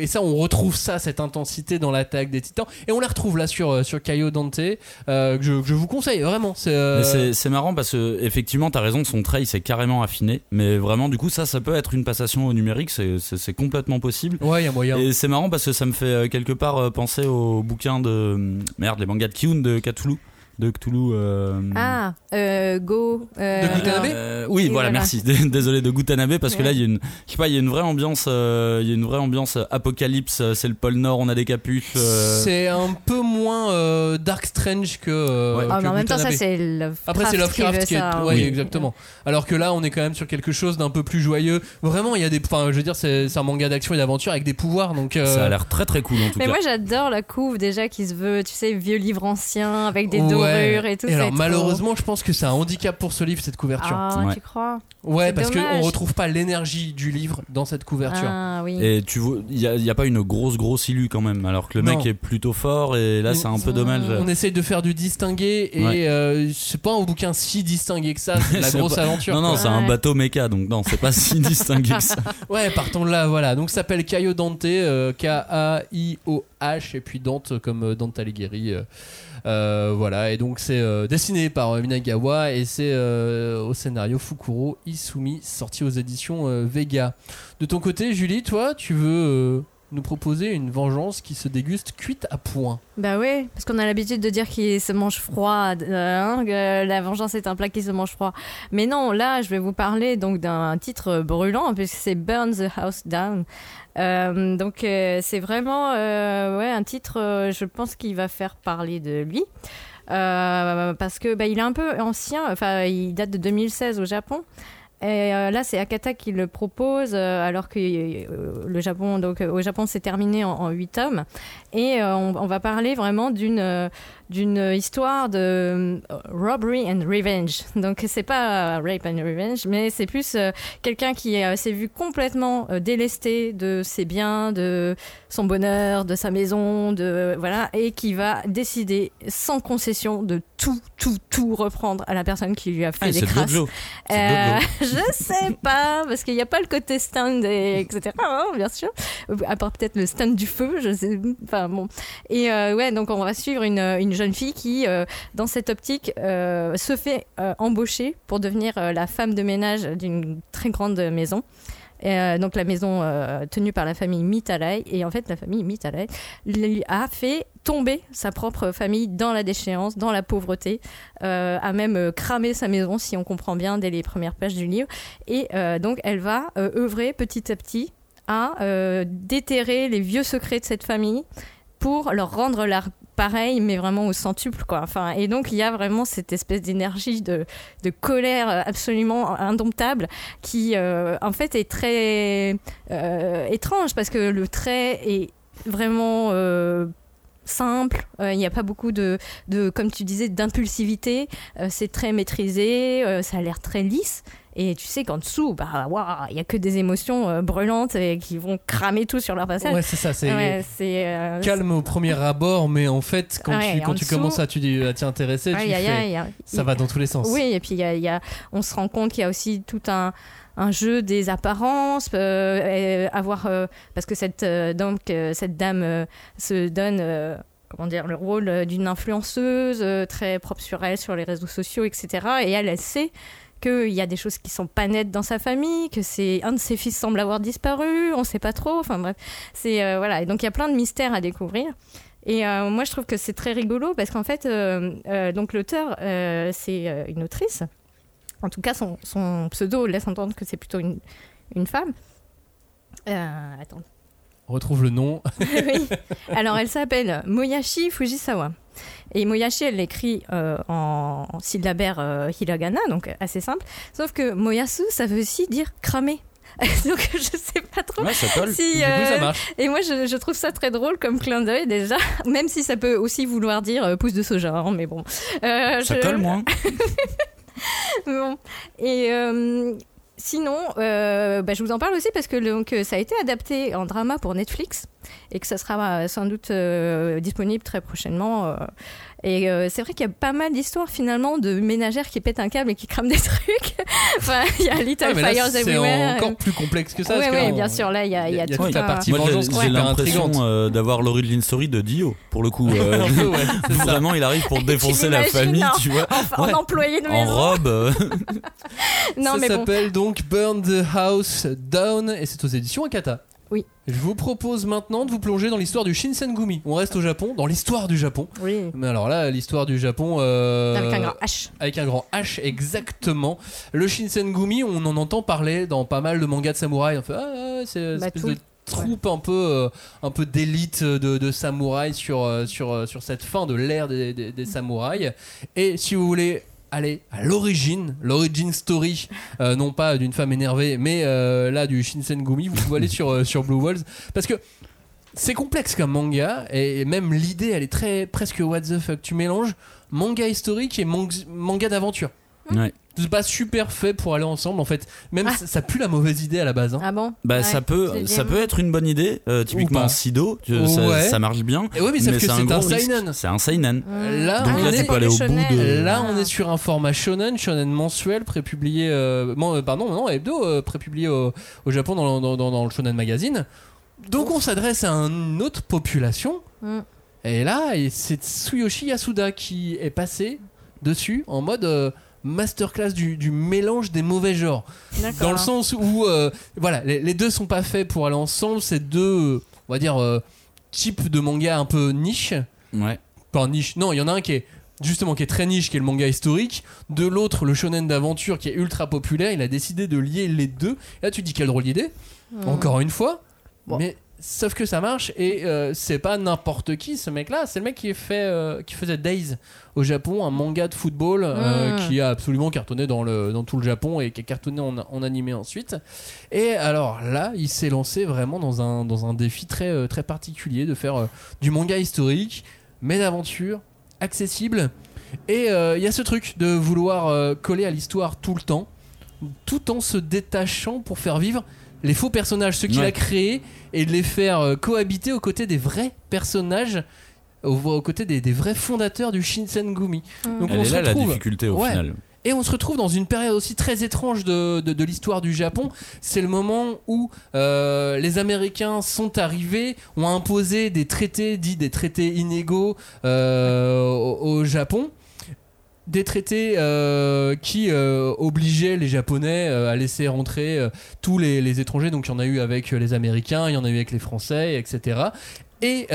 et ça, on retrouve ça, cette intensité dans l'attaque des titans, et on la retrouve là sur, euh, sur Caio Dante, euh, que, je, que je vous conseille, vraiment. C'est, euh, Mais c'est- marrant parce que effectivement t'as raison son trait il s'est carrément affiné mais vraiment du coup ça ça peut être une passation au numérique c'est- complètement possible Ouais, il y a moyen. et c'est marrant parce que ça me fait quelque part penser au bouquin de merde les mangas de Kyun de Cthulhu de Cthulhu euh, Ah, euh, Go. euh, De Gutanabe euh, oui, voilà, voilà. merci. Désolé de Gutanabe parce que là il y a une, je sais pas, il y a une vraie ambiance, euh, il y a une vraie ambiance apocalypse. C'est le pôle Nord, on a des capuches. euh, C'est un peu moins euh, Dark Strange que. euh, Ouais. Ah, mais en même temps, ça, c'est Lovecraft. Après, c'est Lovecraft veut qui est. ça, ouais, oui. exactement. Alors que là, on est quand même sur quelque chose d'un peu plus joyeux. Vraiment, il y a des. Enfin, je veux dire, c'est un manga d'action et d'aventure avec des pouvoirs, donc. euh, Ça a l'air très très cool en tout Mais cas. moi, j'adore la couve déjà qui se veut, tu sais, vieux livre ancien avec des ouais. dorures et tout. alors, trop- malheureusement, je pense que c'est un handicap pour ce livre, cette couverture. Ah, Ouais. tu crois? Ouais, parce qu'on retrouve pas l'énergie du livre dans cette couverture. Ah oui. Et tu vois, il y a, pas une grosse grosse illu quand même, alors que le Non. mec est plutôt fort et là c'est un peu dommage. On essaye de faire du distingué et Ouais. euh, c'est pas un bouquin si distingué que ça, c'est la grosse pas- aventure. Non non, c'est un Ouais. bateau méca donc non, c'est pas si distingué que ça. Ouais, partons de là, voilà. Donc ça s'appelle Caio Dante, euh, K-A-I-O-H, et puis Dante comme euh, Dante Alighieri. euh, euh, voilà, et donc c'est dessiné par Minagawa et c'est au scénario Fukuro Isumi, sorti aux éditions Vega. De ton côté, Julie, toi, tu veux nous proposer une vengeance qui se déguste cuite à point? Bah oui, parce qu'on a l'habitude de dire qu'il se mange froid, hein, que la vengeance est un plat qui se mange froid. Mais non, là, je vais vous parler donc d'un titre brûlant, puisque c'est Burn the House Down. Euh, donc euh, c'est vraiment euh, ouais, un titre, euh, je pense qu'il va faire parler de lui. Euh, parce que bah, il est un peu ancien, enfin il date de 2016 au Japon. Et là, c'est Akata qui le propose, alors que le Japon, donc au Japon, c'est terminé en, 8 tomes. Et on, on va parler vraiment d'une d'une histoire de euh, robbery and revenge. Donc c'est pas euh, rape and revenge, mais c'est plus euh, quelqu'un qui euh, s'est vu complètement euh, délesté de ses biens, de son bonheur, de sa maison, de voilà, et qui va décider sans concession de tout, tout, tout reprendre à la personne qui lui a fait Ah, des crasses. Jojo. je sais pas, parce qu'il n'y a pas le côté stand, et etc. hein, bien sûr. À part peut-être le stand du feu, je sais. Enfin bon. Et ouais, donc on va suivre une, une jeune fille qui, euh, dans cette optique, euh, se fait euh, embaucher pour devenir la femme de ménage d'une très grande maison. Donc la maison tenue par la famille Mitalai et en fait la famille Mitalai lui a fait tomber sa propre famille dans la déchéance, dans la pauvreté, a même cramé sa maison si on comprend bien dès les premières pages du livre et donc elle va œuvrer petit à petit à déterrer les vieux secrets de cette famille pour leur rendre l'art pareil mais vraiment au centuple quoi enfin et donc il y a vraiment cette espèce d'énergie de, colère absolument indomptable qui euh, en fait est très euh, étrange parce que le trait est vraiment euh, simple. Euh, Il n'y a pas beaucoup de, comme tu disais, d'impulsivité. Euh, c'est très maîtrisé. euh, ça a l'air très lisse. Et tu sais qu'en dessous, bah, il y a que des émotions euh, brûlantes et qui vont cramer tout sur leur passage. Ouais, c'est ça, c'est Ouais, euh, calme au premier abord, mais en fait, quand Ouais, tu, et quand en tu dessous- commences à t'y à intéresser, tu y a- y fais- a- y a- ça va dans tous les sens. Oui, et puis y a, on se rend compte qu'il y a aussi tout un, un jeu des apparences, euh, avoir parce que cette donc cette dame se donne comment dire le rôle d'une influenceuse très propre sur elle sur les réseaux sociaux, etc. Et elle, elle sait qu'il y a des choses qui sont pas nettes dans sa famille, que c'est un de ses fils semble avoir disparu, on sait pas trop. Enfin bref, c'est euh, voilà. Et donc il y a plein de mystères à découvrir. Et euh, moi, je trouve que c'est très rigolo parce qu'en fait, euh, donc l'auteur, c'est une autrice. En tout cas, son, son pseudo laisse entendre que c'est plutôt une, une femme. Attends. On retrouve le nom. oui. Alors, elle s'appelle Moyashi Fujisawa. Et Moyashi, elle l'écrit euh, en, en syllabaire euh, hiragana, donc assez simple. Sauf que Moyasu, ça veut aussi dire cramer. donc, je sais pas trop. Ouais, ça colle. si, Du coup, ça euh, marche. et moi, je, je trouve ça très drôle comme clin d'œil déjà, même si ça peut aussi vouloir dire pouce de soja, hein, mais bon. Ça je- colle moins. Bon. Et sinon, euh, bah, je vous en parle aussi parce que donc, euh, ça a été adapté en drama pour Netflix et que ça sera euh, sans doute disponible très prochainement. Euh. et euh, c'est vrai qu'il y a pas mal d'histoires finalement de ménagères qui pètent un câble et qui crament des trucs. enfin, il y a Little Ouais, mais là, Fires c'est Everywhere. encore plus complexe que ça. Oui, on- bien sûr, là, il y a, il y a y a tout toute la un- partie Moi, j'ai vengeance l'impression euh, d'avoir l'origin story de Dio, pour le coup. euh, ouais, c'est vraiment, il arrive pour défoncer la famille, tu vois. en, en Ouais. employé de En maison. robe. euh, Non, ça bon. s'appelle donc Burn the House Down et c'est aux éditions Akata. Oui. Je vous propose maintenant de vous plonger dans l'histoire du Shinsengumi. On reste au Japon, dans l'histoire du Japon. Oui. Mais alors là, l'histoire du Japon. euh, Avec un grand H. Avec un grand H, exactement. Le Shinsengumi, on en entend parler dans pas mal de mangas de samouraïs. On fait, ah, ah, c'est une Bah, espèce tout- de troupe un peu, euh, un peu d'élite de, de samouraïs sur, euh, sur, sur cette fin de l'ère des, des- des samouraïs. Et si vous voulez aller à l'origine, l'origin story, euh, non pas d'une femme énervée, mais euh, là du Shinsengumi, vous pouvez aller sur, euh, sur Blue Walls. Parce que c'est complexe comme manga, et même l'idée, elle est très presque what the fuck. Tu mélanges manga historique et mang- manga d'aventure. C'est pas super fait pour aller ensemble en fait. Même Ah. ça, ça pue la mauvaise idée à la base. hein. Ah bon Bah, Ouais, ça, peut, ça peut être une bonne idée. euh, typiquement Sido, ça, Ouais. ça marche bien. Et ouais, mais que c'est un un seinen. C'est un seinen. Mmh. Là, Donc on là, est- tu peux aller au bout de. Là, Ah. on est sur un format shonen, shonen mensuel, prépublié, euh, euh, pardon, non, hebdo, euh, prépublié au, au Japon dans, dans- dans- dans le shonen magazine. Donc, on s'adresse à une autre population. Mm. Et là, et c'est Tsuyoshi Yasuda qui est passé dessus en mode euh, masterclass du, du mélange des mauvais genres. Dans le sens où, euh, voilà, les, les deux sont pas faits pour aller ensemble. C'est deux, euh, on va dire, euh, types de manga un peu niche. Ouais. Pas niche, non, il y en a un qui est justement qui est très niche, qui est le manga historique. De l'autre, le shonen d'aventure qui est ultra populaire. Il a décidé de lier les deux. Et là, tu te dis quelle drôle d'idée. Mmh. Encore une fois. Bon. Mais sauf que ça marche et euh, c'est pas n'importe qui ce mec-là. C'est le mec qui, est fait, euh, qui faisait Days au Japon, un manga de football euh, Mm. qui a absolument cartonné dans, le, dans tout le Japon et qui a cartonné en, en animé ensuite. Et alors là, il s'est lancé vraiment dans un, dans un défi très, très particulier de faire euh, du manga historique, mais d'aventure, accessible. Et euh, il y a ce truc de vouloir euh, coller à l'histoire tout le temps, tout en se détachant pour faire vivre les faux personnages, ceux qu'il Ouais. a créés, et de les faire euh, cohabiter aux côtés des vrais personnages, aux, aux côtés des, des vrais fondateurs du Shinsengumi. Donc Elle on est se là la retrouve- difficulté au Ouais. final. et on se retrouve dans une période aussi très étrange de, de- de l'histoire du Japon. C'est le moment où euh, les Américains sont arrivés, ont imposé des traités, dits des traités inégaux euh, au, au Japon. Des traités euh, qui euh, obligeaient les Japonais euh, à laisser rentrer tous les, les étrangers. Donc il y en a eu avec les Américains, il y en a eu avec les Français, etc. Et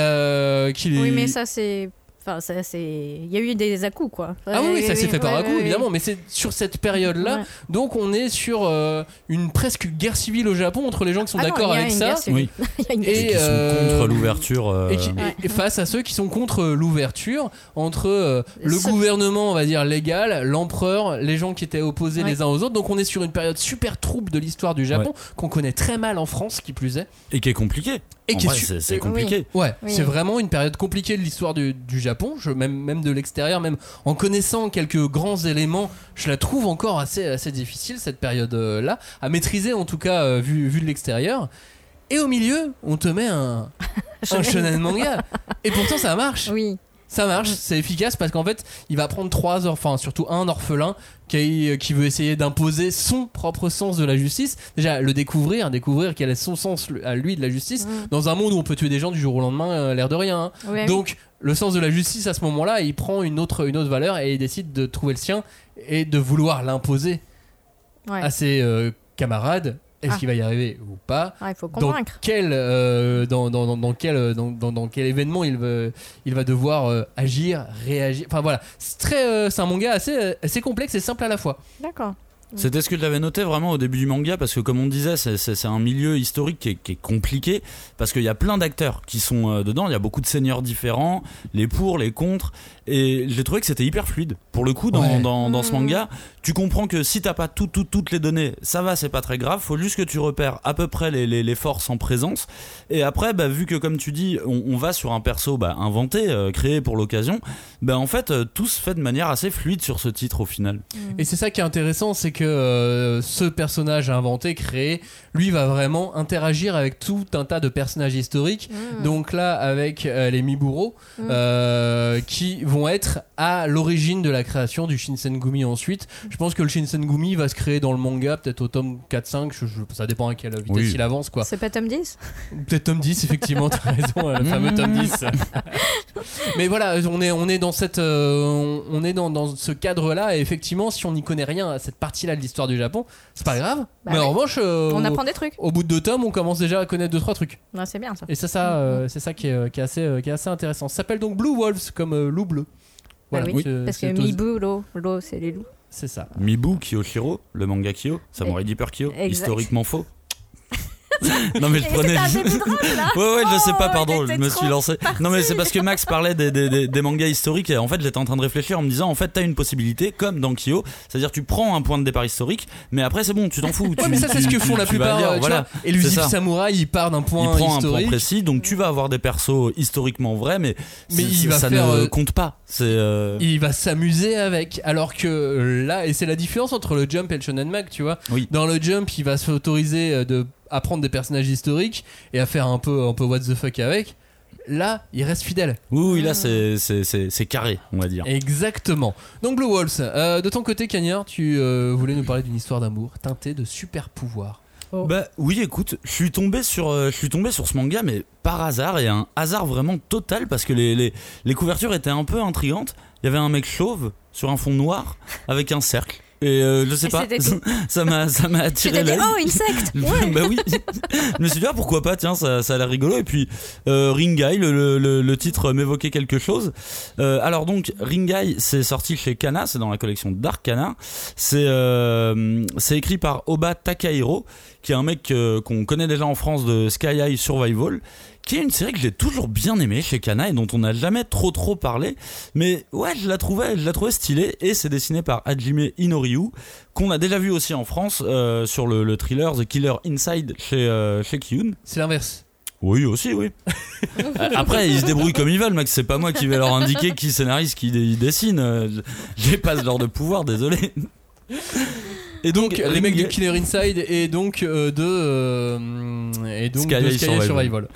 qui Oui, mais ça, c'est. Enfin, ça, c'est. Il y a eu des à-coups, quoi. Ah oui, oui, ça s'est fait par à évidemment, mais c'est sur cette période-là. Ouais. Donc on est sur euh, une presque guerre civile au Japon entre les gens qui sont Ah d'accord avec ça. Oui. A une Et, Et qui sont euh, contre l'ouverture. euh, Et, qui- et- et face à ceux qui sont contre l'ouverture entre euh, le Ce- gouvernement, on va dire légal, l'empereur, les gens qui étaient opposés les uns aux autres. Donc on est sur une période super trouble de l'histoire du Japon qu'on connaît très mal en France, qui plus est. Et qui est compliqué. Et En qui est su- c'est- compliqué. Ouais, c'est vraiment une période compliquée de l'histoire du, du Japon. Je, même, même de l'extérieur, même en connaissant quelques grands éléments, je la trouve encore assez, assez difficile cette période-là, à maîtriser en tout cas euh, vu, vu de l'extérieur. Et au milieu, on te met un, un shonen manga. Et pourtant, ça marche. Oui. Ça marche, c'est efficace parce qu'en fait, il va prendre trois enfin surtout un orphelin qui, qui veut essayer d'imposer son propre sens de la justice. Déjà, le découvrir, découvrir quel est son sens à lui de la justice Mm. dans un monde où on peut tuer des gens du jour au lendemain, euh, l'air de rien. hein. Donc, le sens de la justice à ce moment-là, il prend une autre, une autre valeur et il décide de trouver le sien et de vouloir l'imposer ouais. à ses euh, camarades. Est-ce Ah. qu'il va y arriver ou pas Ah, il faut dans convaincre. quel, euh, dans, dans, dans, dans quel, euh, dans, quel événement il va, il va devoir euh, agir, réagir. Enfin voilà, c'est très, c'est un manga assez, assez complexe et simple à la fois. D'accord. C'était ce que j'avais noté vraiment au début du manga parce que comme on disait c'est un milieu historique qui est, qui est compliqué parce qu'il y a plein d'acteurs qui sont euh, dedans, il y a beaucoup de seigneurs différents, les pour, les contre et j'ai trouvé que c'était hyper fluide. Pour le coup dans, Ouais. dans, dans ce Mhm. manga tu comprends que si t'as pas tout, tout- toutes les données ça va c'est pas très grave, faut juste que tu repères à peu près les, les, les forces en présence et après bah, vu que comme tu dis on, on va sur un perso bah, inventé, euh, créé pour l'occasion bah, en fait euh, tout se fait de manière assez fluide sur ce titre au final. Et c'est ça qui est intéressant, c'est que euh, ce personnage inventé, créé, lui va vraiment interagir avec tout un tas de personnages historiques. Mm. Donc là, avec euh, les Miburo, Mm. euh, qui vont être à l'origine de la création du Shinsengumi ensuite. Je pense que le Shinsengumi va se créer dans le manga, peut-être au tome 4-5, je- je- ça dépend à quelle vitesse Oui. il avance. quoi. C'est pas tome 10 Peut-être tome 10, effectivement, t'as raison, le fameux tome 10. Mais voilà, on est, on est dans, cette, euh, on, est dans, dans ce cadre-là, et effectivement, si on n'y connaît rien à cette partie-là de l'histoire du Japon, c'est pas grave. Bah Mais en revanche, euh, On au, apprend des trucs. au bout de deux tomes, on commence déjà à connaître deux trois trucs. Ouais, c'est bien ça. Et ça, ça euh, c'est ça qui est, qui est assez, euh, qui est assez intéressant. Ça s'appelle donc Blue Wolves, comme euh, loup bleu. Bah oui, c'est- Parce que Mibu, l'eau, l'eau, c'est les loups. C'est ça. Mibu Kiyoshiro, le manga Kyo, Samurai Deeper Kyo, Exact. historiquement faux. non mais je Et prenais. un début de rap, là Ouais ouais je sais pas Oh, pardon je me suis lancé. Non mais c'est parce que Max parlait des, des, des- des mangas historiques et en fait j'étais en train de réfléchir en me disant en fait t'as une possibilité comme dans Kyo, c'est-à-dire tu prends un point de départ historique mais après c'est bon tu t'en fous. Ouais, tu- mais ça, c'est ce que tu- font la plupart. lire, voilà. C'est ça. Samurai, il part d'un Il point prend un point historique. précis donc tu vas avoir des persos historiquement vrais mais, Mais c'est- il va ça faire, ne euh, compte pas. C'est euh, il va s'amuser avec alors que euh, là et c'est la différence entre le jump et le shonen mag tu vois Oui. dans le jump il va s'autoriser euh, de apprendre des personnages historiques et à faire un peu un peu what the fuck avec là il reste fidèle oui oui là c'est c'est- carré on va dire. exactement donc Blue Walls euh, de ton côté Cagnard tu euh, voulais nous parler d'une histoire d'amour teintée de super pouvoirs Bah oui, écoute, je suis tombé sur, euh, je suis tombé sur ce manga, mais par hasard et un hasard vraiment total parce que les, les, les couvertures étaient un peu intrigantes. Il y avait un mec chauve sur un fond noir avec un cercle. Et euh, je sais Et pas, ça m'a ça m'a Tu attiré t'es dit, oh, une secte Ouais. bah oui. je me suis dit ah, pourquoi pas tiens ça, ça a l'air rigolo et puis euh, Ringai le, le, le- le titre m'évoquait quelque chose. Euh, alors donc Ringai c'est sorti chez Kana c'est dans la collection Dark Kana c'est euh, c'est écrit par Oba Takahiro qui est un mec euh, qu'on connaît déjà en France de Sky High Survival qui est une série que j'ai toujours bien aimée chez Kana et dont on n'a jamais trop trop parlé. Mais ouais je la trouvais je la trouvais stylée et c'est dessiné par Hajime Inoryu qu'on a déjà vu aussi en France euh, sur le, le thriller The Killer Inside chez euh, chez Kiyun. C'est l'inverse. Oui aussi oui. Après ils se débrouillent comme ils veulent Max c'est pas moi qui vais leur indiquer qui scénarise qui dessine. Euh, j'ai pas ce genre de pouvoir désolé et donc, donc les mecs du Killer Inside et donc euh, de euh, et donc Sky de High Sky High Survival.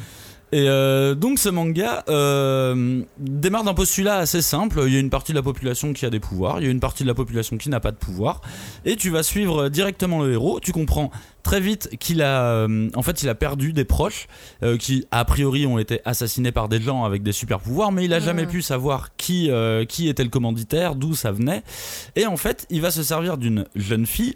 Et euh, donc ce manga euh, démarre d'un postulat assez simple. Il y a une partie de la population qui a des pouvoirs, il y a une partie de la population qui n'a pas de pouvoir. Et tu vas suivre directement le héros. Tu comprends très vite qu'il a, euh, en fait, il a perdu des proches qui a priori ont été assassinés par des gens avec des super pouvoirs, mais il a jamais pu savoir qui qui était le commanditaire, d'où ça venait. Et en fait, il va se servir d'une jeune fille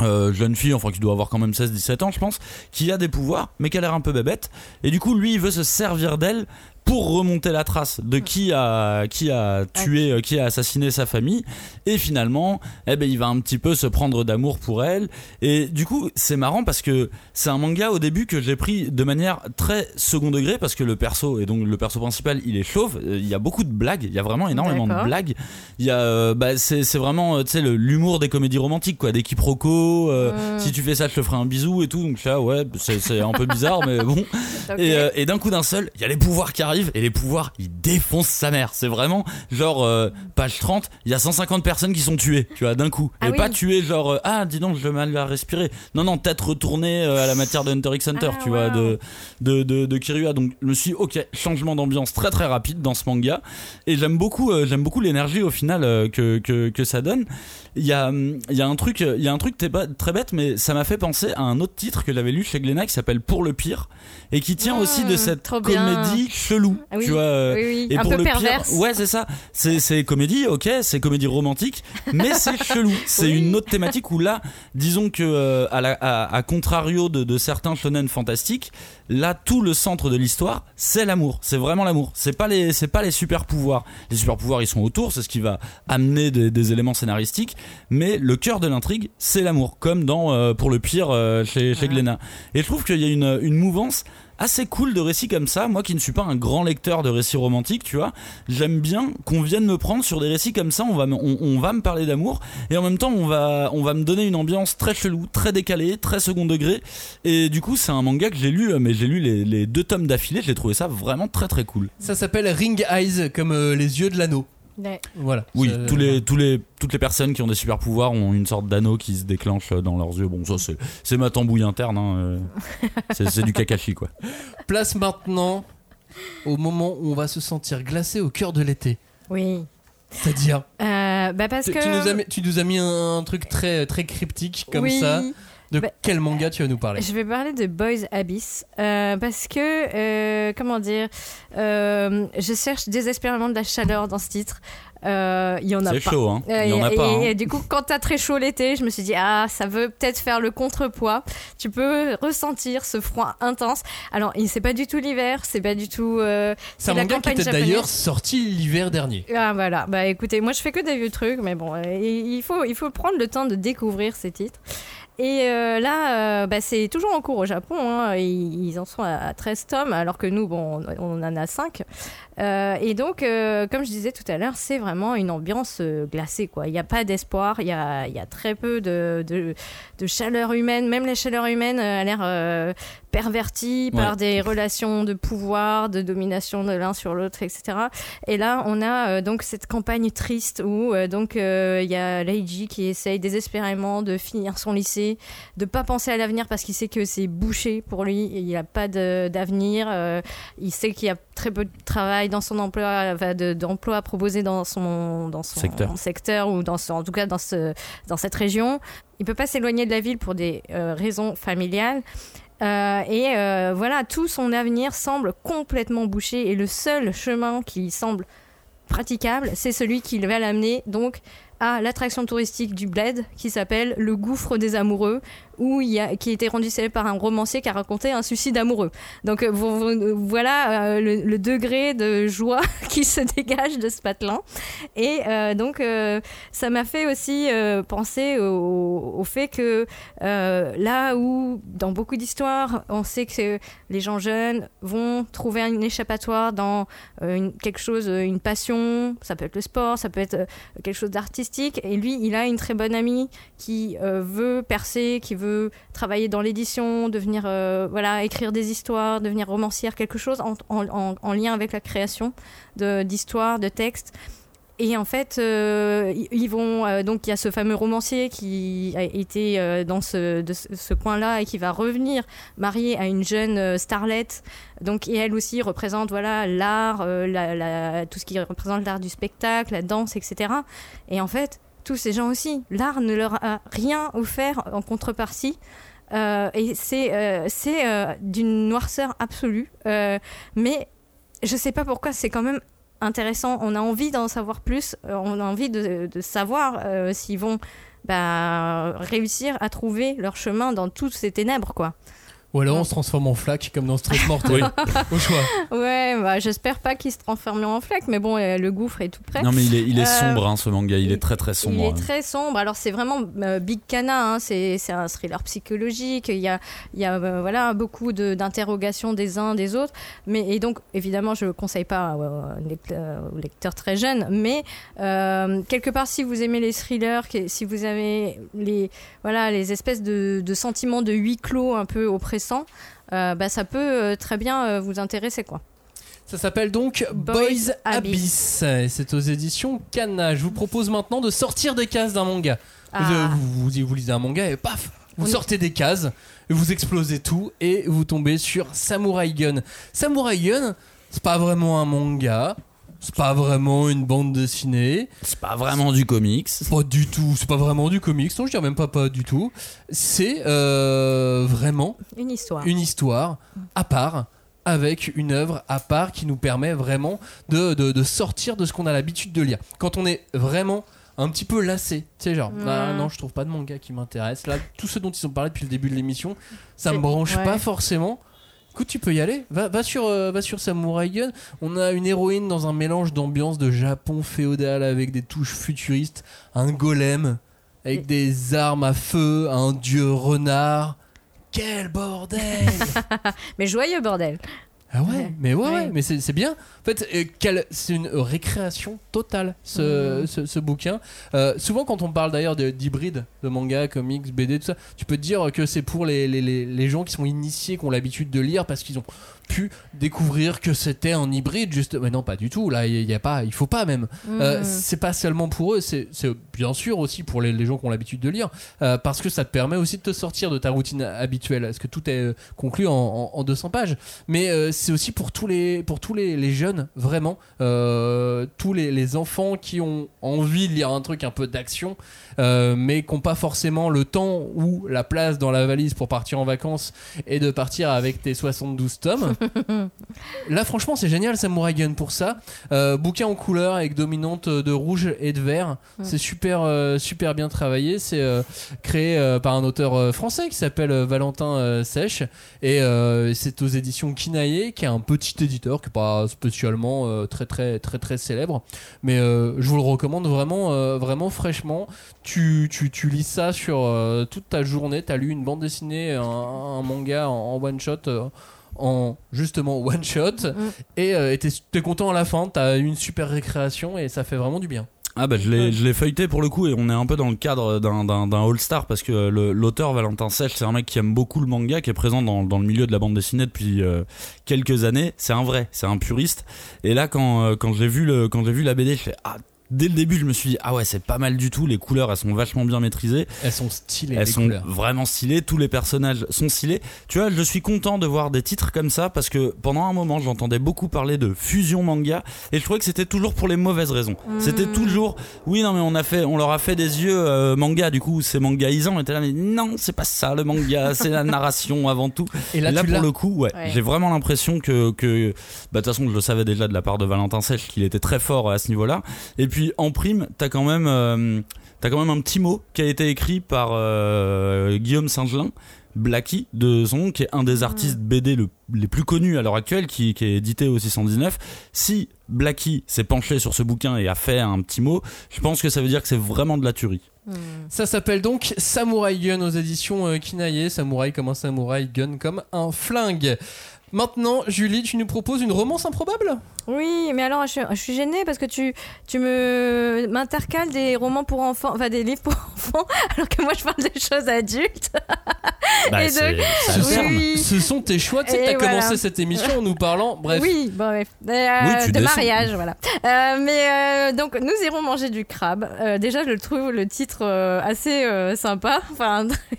euh, jeune fille, enfin qui doit avoir quand même 16-17 ans je pense, qui a des pouvoirs mais qui a l'air un peu bébête. Et du coup lui il veut se servir d'elle pour remonter la trace de qui a qui a tué, qui a assassiné sa famille. Et finalement, eh ben, il va un petit peu se prendre d'amour pour elle. Et du coup, c'est marrant parce que c'est un manga au début que j'ai pris de manière très second degré parce que le perso et donc le perso principal, il est chauve. Euh, Il y a beaucoup de blagues. Il y a vraiment énormément de blagues. Il y a, euh, bah, c'est c'est vraiment, euh, tu sais, l'humour des comédies romantiques, quoi, des quiproquos. euh. Si tu fais ça, je te ferai un bisou et tout. Donc là, ouais, c'est c'est un peu bizarre, mais bon. Et, euh, et d'un coup d'un seul, il y a les pouvoirs qui arrivent et les pouvoirs, ils défoncent sa mère. C'est vraiment genre euh, page 30, il y a 150 personnes qui sont tuées, tu vois, d'un coup. Ah et oui. pas tuées genre euh, ah dis donc je mal à respirer. Non non, tête retournée euh, à la matière de Hunter x Hunter, Ah, tu vois, de de de, de Kirua. Donc je me suis dit, ok changement d'ambiance très très rapide dans ce manga et j'aime beaucoup euh, j'aime beaucoup l'énergie au final que, que que ça donne. Il y a il y a un truc il y a un truc très ba- très bête mais ça m'a fait penser à un autre titre que j'avais lu chez Glénat qui s'appelle Pour le pire et qui tient Mmh, aussi de cette comédie chelou, Ah oui, tu vois. euh, oui, oui, Et un pour peu le perverse. pire, ouais, c'est ça. C'est comédie, ok, c'est comédie romantique, mais c'est chelou. C'est une autre thématique où là, disons que euh, à, la, à, à contrario de, de certains shonen fantastiques, là tout le centre de l'histoire, c'est l'amour. C'est vraiment l'amour. C'est pas les c'est pas les super pouvoirs. Les super pouvoirs, ils sont autour, c'est ce qui va amener des, des éléments scénaristiques, mais le cœur de l'intrigue, c'est l'amour, comme dans euh, pour le pire euh, chez chez Glénat. Et je trouve qu'il y a une une mouvance assez cool de récits comme ça. Moi qui ne suis pas un grand lecteur de récits romantiques, tu vois, j'aime bien qu'on vienne me prendre sur des récits comme ça. On va, me- parler d'amour et en même temps on va, me donner une ambiance très chelou, très décalée, très second degré. Et du coup, c'est un manga que j'ai lu, mais j'ai lu les, les deux tomes d'affilée. J'ai trouvé ça vraiment très très cool. Ça s'appelle Ring Eyes, comme euh, les yeux de l'anneau. Ouais. Voilà. Oui, Ça- tous les, tous les, toutes les personnes qui ont des super pouvoirs ont une sorte d'anneau qui se déclenche dans leurs yeux. Bon, ça c'est, c'est ma tambouille interne. hein, euh. C'est, du kakashi quoi. Place maintenant au moment où on va se sentir glacé au cœur de l'été. Oui. C'est-à-dire, Euh, bah parce tu, que. tu nous as mis, tu nous as mis un, truc très, très cryptique comme Oui. ça. De Bah, quel manga tu vas nous parler Je vais parler de Boys Abyss euh, parce que, euh, comment dire, euh, je cherche désespérément de la chaleur dans ce titre. Euh, Il y en a C'est pas. chaud, hein. Euh, Il y en a et, pas. et- hein. et du coup, quand t'as très chaud l'été, je me suis dit ah, ça veut peut-être faire le contrepoids. Tu peux ressentir ce froid intense. Alors, il- c'est pas du tout l'hiver, c'est pas du tout. euh, C'est un manga qui était d'ailleurs sorti l'hiver dernier. Ah voilà, bah écoutez, moi je fais que des vieux trucs, mais bon, euh, il faut, il faut prendre le temps de découvrir ces titres. Et euh, là, euh, bah, c'est toujours en cours au Japon, hein, ils, en sont à, à 13 tomes, alors que nous, bon, on, en a 5. Euh, et donc, euh, comme je disais tout à l'heure, c'est vraiment une ambiance euh, glacée, quoi. Il n'y a pas d'espoir, il y a, y a très peu de, de, de chaleur humaine, même la chaleur humaine euh, a l'air euh, pervertie par des relations de pouvoir, de domination de l'un sur l'autre, etc. Et là, on a euh, donc cette campagne triste où euh, donc il y a Leiji qui essaye désespérément de finir son lycée, de pas penser à l'avenir parce qu'il sait que c'est bouché pour lui, il n'a pas d'avenir, il sait qu'il y a très peu de travail dans son emploi, enfin, de- d'emploi proposé dans son dans son Secteur. secteur ou dans ce- en tout cas dans ce dans cette région. Il peut pas s'éloigner de la ville pour des euh, raisons familiales. Euh, et euh, voilà, tout son avenir semble complètement bouché et le seul chemin qui semble praticable, c'est celui qui va l'amener donc à l'attraction touristique du Bled qui s'appelle le gouffre des amoureux où qui a été rendu célèbre par un romancier qui a raconté un suicide amoureux. Donc euh, voilà euh, le, degré de joie qui se dégage de ce patelin. Et euh, donc ça m'a fait aussi penser au, fait que là où dans beaucoup d'histoires on sait que les gens jeunes vont trouver un échappatoire dans quelque chose, une passion, ça peut être le sport, ça peut être quelque chose d'artistique. Et lui, il a une très bonne amie qui veut percer, qui veut travailler dans l'édition, devenir, euh, voilà, écrire des histoires, devenir romancière, quelque chose en, en- en- en lien avec la création d'histoires, de, textes. Et en fait, euh, ils- vont euh, donc il y a ce fameux romancier qui a été dans ce, ce, coin-là et qui va revenir marié à une jeune starlette. Donc et elle aussi représente voilà l'art, la- la- tout ce qui représente l'art du spectacle, la danse, etc. Et en fait, tous ces gens aussi, l'art ne leur a rien offert en contrepartie. Euh, et c'est euh, euh, d'une noirceur absolue. Mais je sais pas pourquoi, c'est quand même intéressant. On a envie d'en savoir plus. On a envie de, de savoir s'ils vont bah, réussir à trouver leur chemin dans toutes ces ténèbres, quoi. Ou alors on se transforme en flaque comme dans Stress Mortel. Au choix. Ouais, bah, j'espère pas qu'il se transforme en flaque, mais bon, euh, le gouffre est tout prêt. Non, mais il est, il est Euh, sombre, hein, ce manga. Il est très très sombre. Il est hein. très sombre. Alors c'est vraiment euh, Big Cana, hein. c'est c'est un thriller psychologique. Il y a, il y a euh, voilà beaucoup de- d'interrogations des uns des autres. Mais et donc évidemment je ne conseille pas euh, aux lecteurs, aux lecteurs très jeunes, mais euh, quelque part si vous aimez les thrillers, si vous avez les voilà les espèces de, de sentiments de huis clos un peu oppressants, euh, bah, ça peut euh, très bien euh, vous intéresser quoi. Ça s'appelle donc Boys, Boys Abyss. Et c'est aux éditions Kana. Je vous propose maintenant de sortir des cases d'un manga. Vous, Ah. vous, vous- vous lisez un manga et paf, vous sortez des cases, vous explosez tout et vous tombez sur Samurai Gun. Samurai Gun, c'est pas vraiment un manga, c'est pas vraiment une bande dessinée, C'est pas vraiment du comics. pas du tout, c'est pas vraiment du comics, non, je dirais même pas pas du tout. C'est euh, vraiment Une histoire. une histoire à part avec une œuvre à part qui nous permet vraiment de, de- de sortir de ce qu'on a l'habitude de lire. Quand on est vraiment un petit peu lassé, tu sais genre ah, Ouais. non je trouve pas de manga qui m'intéresse là tout ce dont ils ont parlé depuis le début de l'émission ça me branche ouais. pas forcément écoute tu peux y aller va, va sur euh, va sur Samurai Gun on a une héroïne dans un mélange d'ambiance de Japon féodal avec des touches futuristes un golem avec Et- des armes à feu un dieu renard quel bordel Mais joyeux bordel. Ah ouais, Ouais. mais ouais, Ouais. ouais, mais c'est bien. En fait, euh, c'est une récréation totale ce, Mhm. ce, ce bouquin. Euh, souvent, quand on parle d'ailleurs de- d'hybride, de manga, comics, BD, tout ça, tu peux te dire que c'est pour les, les, les, les gens qui sont initiés, qui ont l'habitude de lire parce qu'ils ont pu découvrir que c'était un hybride. Juste, mais non, pas du tout. Là, il y a pas, il faut pas même. Euh, Mhm. c'est pas seulement pour eux, c'est bien sûr aussi pour les, les gens qui ont l'habitude de lire, euh, parce que ça te permet aussi de te sortir de ta routine habituelle, parce que tout est conclu en, en- en 200 pages? Mais c'est aussi pour tous les, pour tous les, les jeunes, vraiment, euh, tous les, les enfants qui ont envie de lire un truc un peu d'action, euh, mais qui n'ont pas forcément le temps ou la place dans la valise pour partir en vacances et de partir avec tes 72 tomes. Là, franchement, c'est génial, Samurai Gun pour ça. Euh, bouquin en couleur avec dominante de rouge et de vert. C'est super, euh, super bien travaillé. C'est créé par un auteur français qui s'appelle Valentin Sèche. Et c'est aux éditions Kinaye, qui est un petit éditeur qui n'est pas euh, très, très, très, très célèbre. Mais euh, je vous le recommande vraiment, euh, vraiment fraîchement. Tu, tu, tu lis ça sur toute ta journée. Tu as lu une bande dessinée, un, un manga en, en one shot. en justement one shot et euh, et t'es content à la fin t'as eu une super récréation et ça fait vraiment du bien Ah bah je l'ai je l'ai feuilleté pour le coup et on est un peu dans le cadre d'un d'un d'un all-star parce que le- l'auteur Valentin Sèche c'est un mec qui aime beaucoup le manga qui est présent dans, dans le milieu de la bande dessinée depuis euh, quelques années. C'est un vrai c'est un puriste. Et là quand euh, quand j'ai vu le quand j'ai vu la BD je fais ah dès le début je me suis dit ah ouais c'est pas mal du tout les couleurs elles sont vachement bien maîtrisées elles sont stylées elles les sont couleurs. vraiment stylées, tous les personnages sont stylés. Tu vois, je suis content de voir des titres comme ça parce que pendant un moment, j'entendais beaucoup parler de fusion manga et je trouvais que c'était toujours pour les mauvaises raisons. C'était toujours, oui, non, mais on a fait, on leur a fait des yeux euh, manga, du coup, c'est mangaisant. Et t'es là, mais non, c'est pas ça le manga, c'est la narration avant tout. et là, pour le coup, ouais, Ouais. j'ai vraiment l'impression que, que, bah, de toute façon, je le savais déjà de la part de Valentin Sèche qu'il était très fort à ce niveau-là. Et puis, en prime, t'as quand même, euh, t'as quand même un petit mot qui a été écrit par euh, Guillaume Saint-Gelin. Blacky de son nom, qui est un des artistes BD le- les plus connus à l'heure actuelle, qui, qui est édité au 619. Si Blacky s'est penché sur ce bouquin et a fait un petit mot, je pense que ça veut dire que c'est vraiment de la tuerie. ça s'appelle donc Samurai Gun aux éditions euh, Kinaye Samouraï comme un samouraï gun comme un flingue Maintenant, Julie, tu nous proposes une romance improbable? Oui, mais alors je, suis- gênée parce que tu, me m'intercales des romans pour enfants, enfin des livres pour enfants, alors que moi je parle de choses adultes. Bah, Et donc- ce, sont, Oui. ce sont tes choix. Tu sais t'as voilà. commencé cette émission en nous parlant. Bref, Oui, bon, bref. Euh, de mariage, voilà. Euh, mais euh, donc nous irons manger du crabe. Déjà, je le trouve le titre assez sympa. Enfin,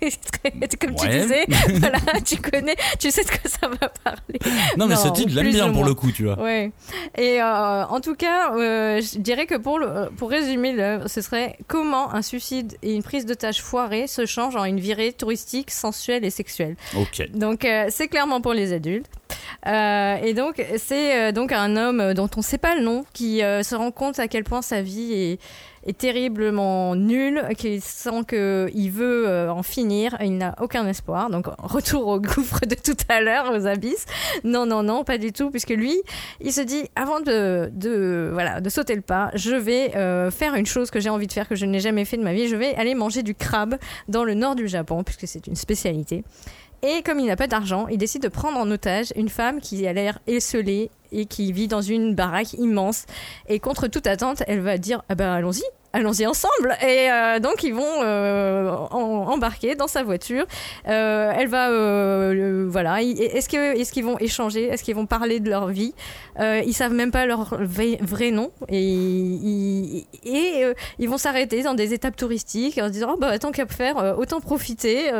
comme tu disais, voilà, tu connais, tu sais de quoi ça va parler. Non, mais Non, ce titre, je l'aime bien ou pour le coup, tu vois. Ouais. Et en tout cas, je dirais que pour, le, pour résumer l'œuvre, ce serait comment un suicide et une prise de tâche foirée se changent en une virée touristique, sensuelle et sexuelle. Donc euh, c'est clairement pour les adultes. Euh, et donc, c'est euh, donc un homme dont on ne sait pas le nom qui se rend compte à quel point sa vie est, est terriblement nulle, qu'il sent qu'il veut euh, en finir, il n'a aucun espoir. Donc, retour au gouffre de tout à l'heure, aux abysses. Non, non, non, pas du tout, puisque lui, il se dit, avant de, de, voilà, de sauter le pas, je vais euh, faire une chose que j'ai envie de faire, que je n'ai jamais fait de ma vie. Je vais aller manger du crabe dans le nord du Japon, puisque c'est une spécialité. Et comme il n'a pas d'argent, il décide de prendre en otage une femme qui a l'air esselée et qui vit dans une baraque immense. Et contre toute attente, elle va dire ah ben allons-y. Allons-y ensemble et euh, donc ils vont euh, embarquer dans sa voiture. Euh, elle va voilà. Il- Est-ce que est-ce qu'ils vont échanger? Est-ce qu'ils vont parler de leur vie? Ils savent même pas leur vrai, nom et ils, et ils vont s'arrêter dans des étapes touristiques en se disant oh, bah tant qu'à faire autant profiter.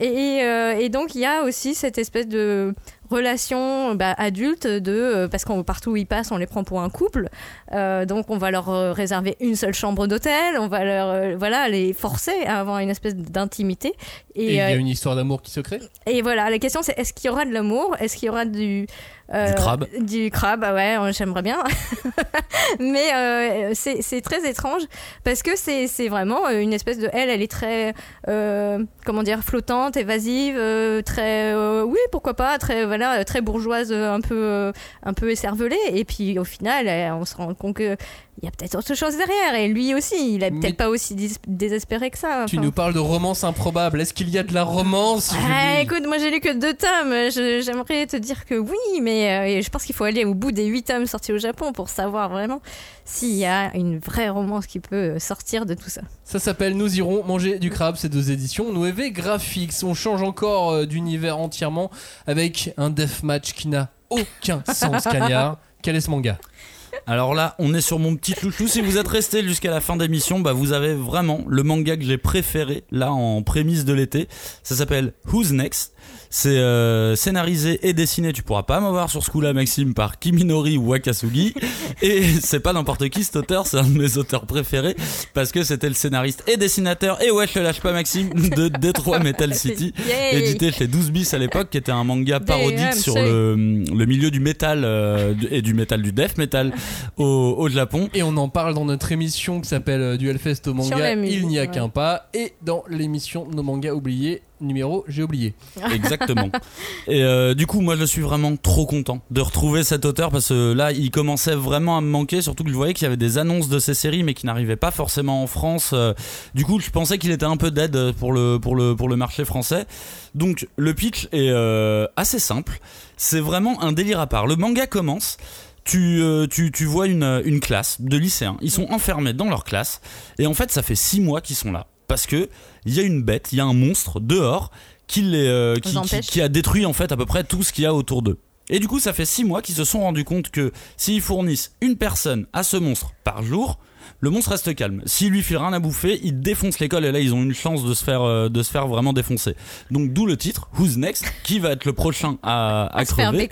et donc il y a aussi cette espèce de relation bah, adulte de euh, parce qu'on partout où ils passent on les prend pour un couple. Euh, donc on va leur euh, réserver une seule chambre d'hôtel. On va leur voilà les forcer à avoir une espèce d'intimité. Et il y a une histoire d'amour qui se crée? et voilà la question c'est est-ce qu'il y aura de l'amour? Est-ce qu'il y aura du Du crabe. du crabe ah ouais euh, j'aimerais bien mais euh, c'est c'est très étrange parce que c'est c'est vraiment euh, une espèce de elle elle est très euh, comment dire flottante évasive euh, très euh, oui pourquoi pas très voilà euh, très bourgeoise euh, un peu euh, un peu écervelée et puis au final euh, on se rend compte que il y a peut-être autre chose derrière et lui aussi il est peut-être pas aussi désespéré que ça Tu nous parles de romance improbable. Est-ce qu'il y a de la romance Ah, écoute, moi j'ai lu que deux tomes. J'aimerais te dire que oui, mais euh, je pense qu'il faut aller au bout des huit tomes sortis au Japon pour savoir vraiment s'il y a une vraie romance qui peut sortir de tout ça. Ça s'appelle Nous irons manger du crabe, ces deux éditions. Noévé Graphics, on change encore euh, d'univers entièrement avec un deathmatch qui n'a aucun sens, Cagnard. Quel est ce manga? Alors là, on est sur mon petit chouchou. Si vous êtes resté jusqu'à la fin d'émission, bah vous avez vraiment le manga que j'ai préféré là en prémisse de l'été. Ça s'appelle Who's Next? C'est euh, scénarisé et dessiné, tu pourras pas m'avoir sur ce coup-là, Maxime, par Kiminori Wakasugi. Et c'est pas n'importe qui cet auteur, c'est un de mes auteurs préférés parce que c'était le scénariste et dessinateur et ouais, je te lâche pas, Maxime, de Detroit Metal City, Yay édité chez 12 bis à l'époque, qui était un manga parodique sur le, le milieu du métal euh, et du métal du death metal au, au Japon. Et on en parle dans notre émission qui s'appelle euh, Duel Fest au manga, il n'y a ouais. qu'un pas, et dans l'émission Nos mangas oubliés, numéro j'ai oublié. Exactement. Et euh, du coup, moi, je suis vraiment trop content de retrouver cet auteur parce que là, il commençait vraiment à me manquer. Surtout que je voyais qu'il y avait des annonces de ces séries, mais qui n'arrivaient pas forcément en France. Euh, Du coup, je pensais qu'il était un peu dead pour le pour le pour le marché français. Donc, le pitch est euh, assez simple. C'est vraiment un délire à part. Le manga commence. Tu, tu, tu vois une, une classe de lycéens. Ils sont enfermés dans leur classe. Et en fait, ça fait six mois qu'ils sont là. Parce que il y a une bête, il y a un monstre dehors qui, les, euh, qui, qui- a détruit en fait à peu près tout ce qu'il y a autour d'eux. Et du coup, ça fait six mois qu'ils se sont rendus compte que s'ils fournissent une personne à ce monstre par jour, le monstre reste calme. S'il lui file rien à bouffer, il défonce l'école et là ils ont une chance de se faire euh, de se faire vraiment défoncer. Donc d'où le titre Who's Next Qui va être le prochain à, à À se faire crever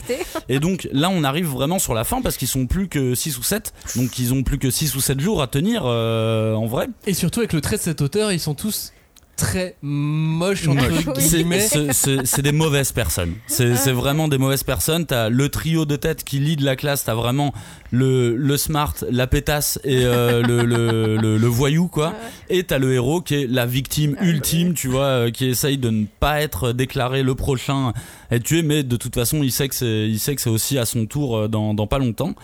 et donc là, on arrive vraiment sur la fin parce qu'ils sont plus que 6 ou 7. Donc ils ont plus que 6 ou 7 jours à tenir euh, en vrai. Et surtout avec le trait de cet auteur, ils sont tous très moches entre Moche. C'est guillemets. c'est- c'est- c'est des mauvaises personnes. C'est c'est vraiment des mauvaises personnes. T'as le trio de tête qui lead la classe. T'as vraiment le, le smart, la pétasse et euh, le, le, le- le voyou quoi. Et t'as le héros qui est la victime ultime, tu vois, euh, qui essaye de ne pas être déclaré le prochain à être tué, mais de toute façon il sait que c'est il sait que c'est aussi à son tour euh, dans, dans pas longtemps.